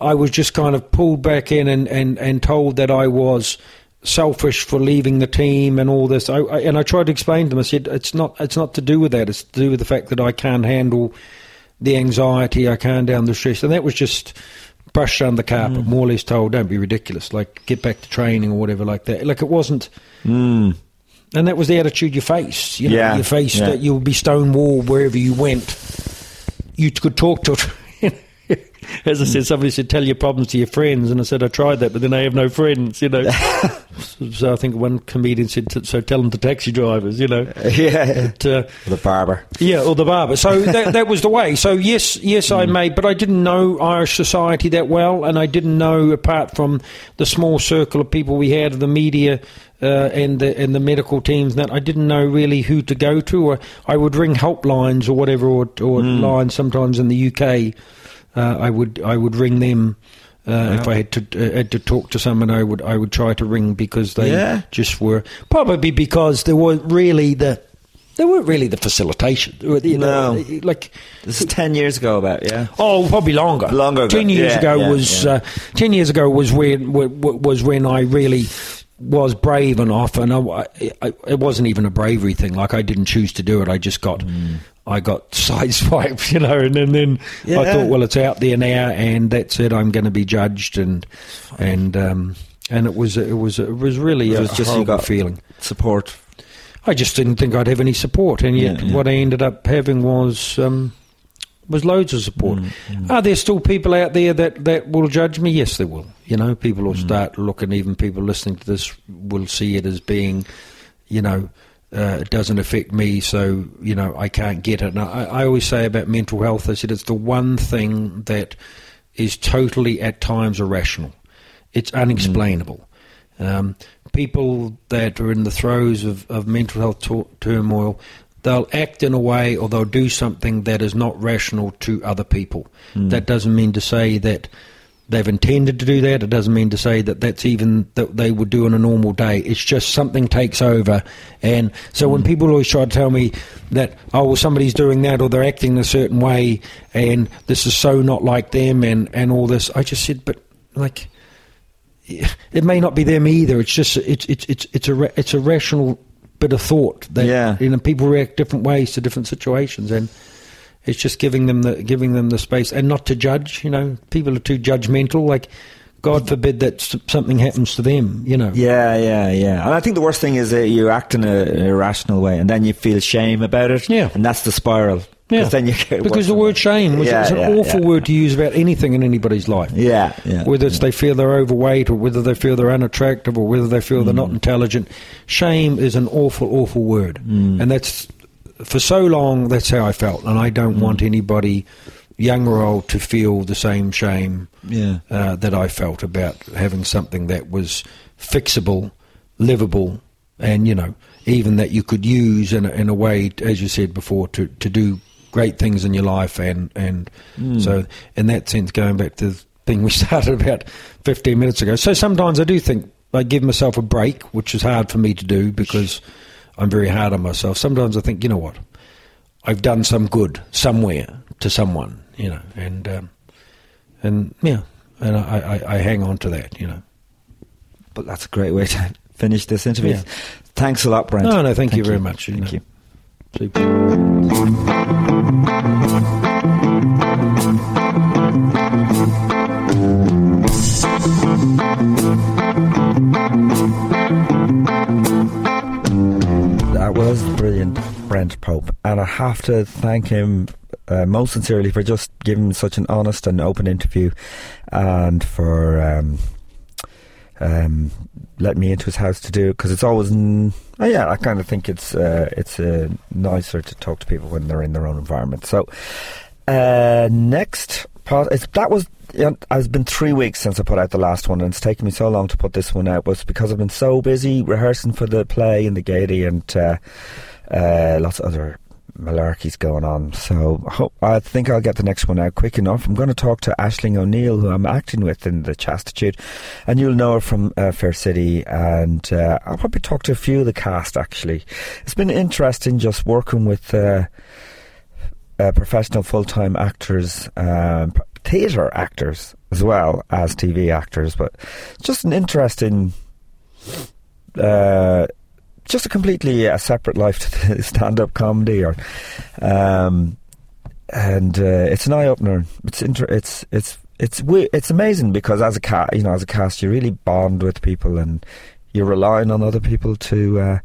I was just kind of pulled back in and, and, and told that I was selfish for leaving the team and all this. I, I, and I tried to explain to them. I said it's not it's not to do with that. It's to do with the fact that I can't handle the anxiety. I can't down the stress, and that was just brushed under the carpet. Mm. More or less told, don't be ridiculous. Like get back to training or whatever like that. Like it wasn't. Mm. And that was the attitude you faced. You know, Yeah, you faced yeah. that you would be stonewalled wherever you went. You could talk to. As I said, somebody said, "Tell your problems to your friends," and I said, "I tried that, but then I have no friends." You know. so I think one comedian said, "So tell them to taxi drivers." You know. yeah, But, uh, the barber. yeah, or the barber. So that, that was the way. So yes, yes, I made, but I didn't know Irish society that well, and I didn't know apart from the small circle of people we had, the media. Uh, and the and the medical teams that I didn't know really who to go to. Or I would ring helplines or whatever, or, or lines. Sometimes in the UK, uh, I would I would ring them uh, if I had to uh, had to talk to someone. I would I would try to ring because they Yeah. just were probably because there weren't really the they weren't really the facilitation. You know, No. like This is ten years ago, about yeah. oh, probably longer. Longer ago. Ten years Yeah, ago yeah, was yeah. Uh, ten years ago was when wa- wa- was when I really was brave enough, and I, I, it wasn't even a bravery thing. Like I didn't choose to do it. I just got. I got sideswiped, you know, and then, then I thought, well, it's out there now, and that's it. I'm going to be judged, and and um, and it was it was it was really It a was just you horrible got feeling. support. I just didn't think I'd have any support, and yet Yeah, yeah. what I ended up having was um, was loads of support. Mm, Are there still people out there that, that will judge me? Yes, there will. You know, people Mm. will start looking. Even people listening to this will see it as being, you know, uh, it doesn't affect me, so you know I can't get it. And I, I always say about mental health, I said it's the one thing that is totally at times irrational. It's unexplainable. Um, people that are in the throes of, of mental health tur- turmoil, they'll act in a way or they'll do something that is not rational to other people. That doesn't mean to say that they've intended to do that. It doesn't mean to say that that's even that they would do on a normal day. It's just something takes over. And so when mm. people always try to tell me that, oh, well, somebody's doing that or they're acting a certain way and this is so not like them and, and all this, I just said, but like, it may not be them either. It's just it's it's it's it's a it's a rational bit of thought that Yeah. you know people react different ways to different situations, and it's just giving them the giving them the space and not to judge. You know, people are too judgmental. Like, God forbid that something happens to them. You know. Yeah, yeah, yeah. And I think the worst thing is that you act in a, an irrational way, and then you feel shame about it. Yeah. and that's the spiral. Yeah. then you because the word shame was Yeah, it's an yeah, awful yeah. word to use about anything in anybody's life. Yeah, yeah. whether it's they feel they're overweight or whether they feel they're unattractive or whether they feel they're Mm. not intelligent. Shame is an awful, awful word, Mm. and that's for so long. That's how I felt, and I Mm. don't want anybody, young or old, to feel the same shame Yeah. uh, that I felt about having something that was fixable, livable, and you know, even that you could use in a, in a way, as you said before, to to do great things in your life, and and so in that sense, going back to the thing we started about fifteen minutes ago. So sometimes I do think I give myself a break, which is hard for me to do because I'm very hard on myself. Sometimes I think, you know what, I've done some good somewhere to someone, you know, and um, and yeah, and I, I, I hang on to that, you know. But that's a great way to finish this interview. Yeah. Thanks a lot, Brent. No, no, thank you very much, you Thank know. you. Super. Was brilliant, Brent Pope, and I have to thank him uh, most sincerely for just giving such an honest and open interview, and for um, um, letting me into his house to do because it's always. N- oh yeah, I kind of think it's uh, it's uh, nicer to talk to people when they're in their own environment. So uh, next that was. You know, it's been three weeks since I put out the last one, and it's taken me so long to put this one out. Was because I've been so busy rehearsing for the play in the Gaiety and uh, uh, lots of other malarkeys going on. So I hope, I think I'll get the next one out quick enough. I'm going to talk to Aisling O'Neill, who I'm acting with in the Chastitute, and you'll know her from uh, Fair City. And uh, I'll probably talk to a few of the cast. Actually, it's been interesting just working with. Uh, uh, professional full-time actors, um, theatre actors as well as TV actors, but just an interesting, uh, just a completely uh, separate life to stand-up comedy, or um, and uh, it's an eye-opener. It's inter- it's it's it's it's amazing because as a cast, you know, as a cast, you really bond with people and you're relying on other people to.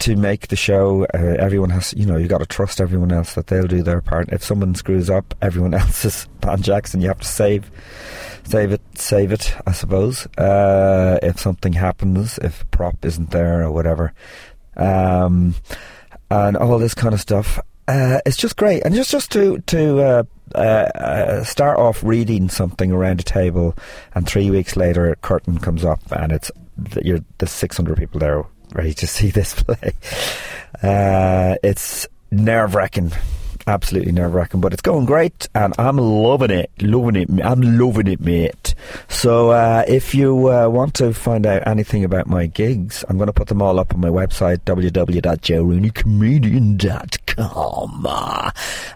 To make the show. Uh, everyone has, you know, you've got to trust everyone else that they'll do their part. If someone screws up, everyone else is Pan Jackson. You have to save, save it, save it. I suppose. Uh, if something happens, if prop isn't there or whatever, um, and all this kind of stuff. Uh, it's just great, and just just to to uh, uh, start off reading something around a table, and three weeks later, a curtain comes up, and it's you're the 600 people there ready to see this play. Uh, it's nerve wracking absolutely nerve wracking, but it's going great, and I'm loving it, loving it. I'm loving it, mate. So uh, if you uh, want to find out anything about my gigs, I'm going to put them all up on my website www.joerooneycomedian.com,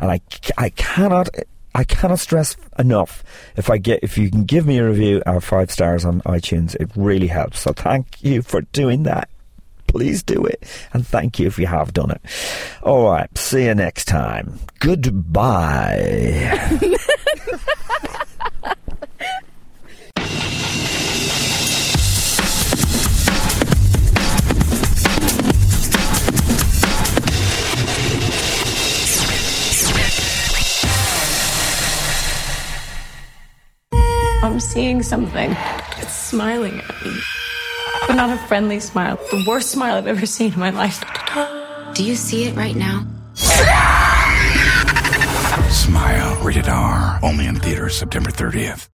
and I I cannot. I cannot stress enough if I get if you can give me a review of five stars on iTunes, it really helps. So thank you for doing that please do it. And thank you if you have done it. All right. See you next time. Goodbye. I'm seeing something. It's smiling at me but not a friendly smile. The worst smile I've ever seen in my life. Do you see it right now? Smile, rated R, only in theaters September 30th.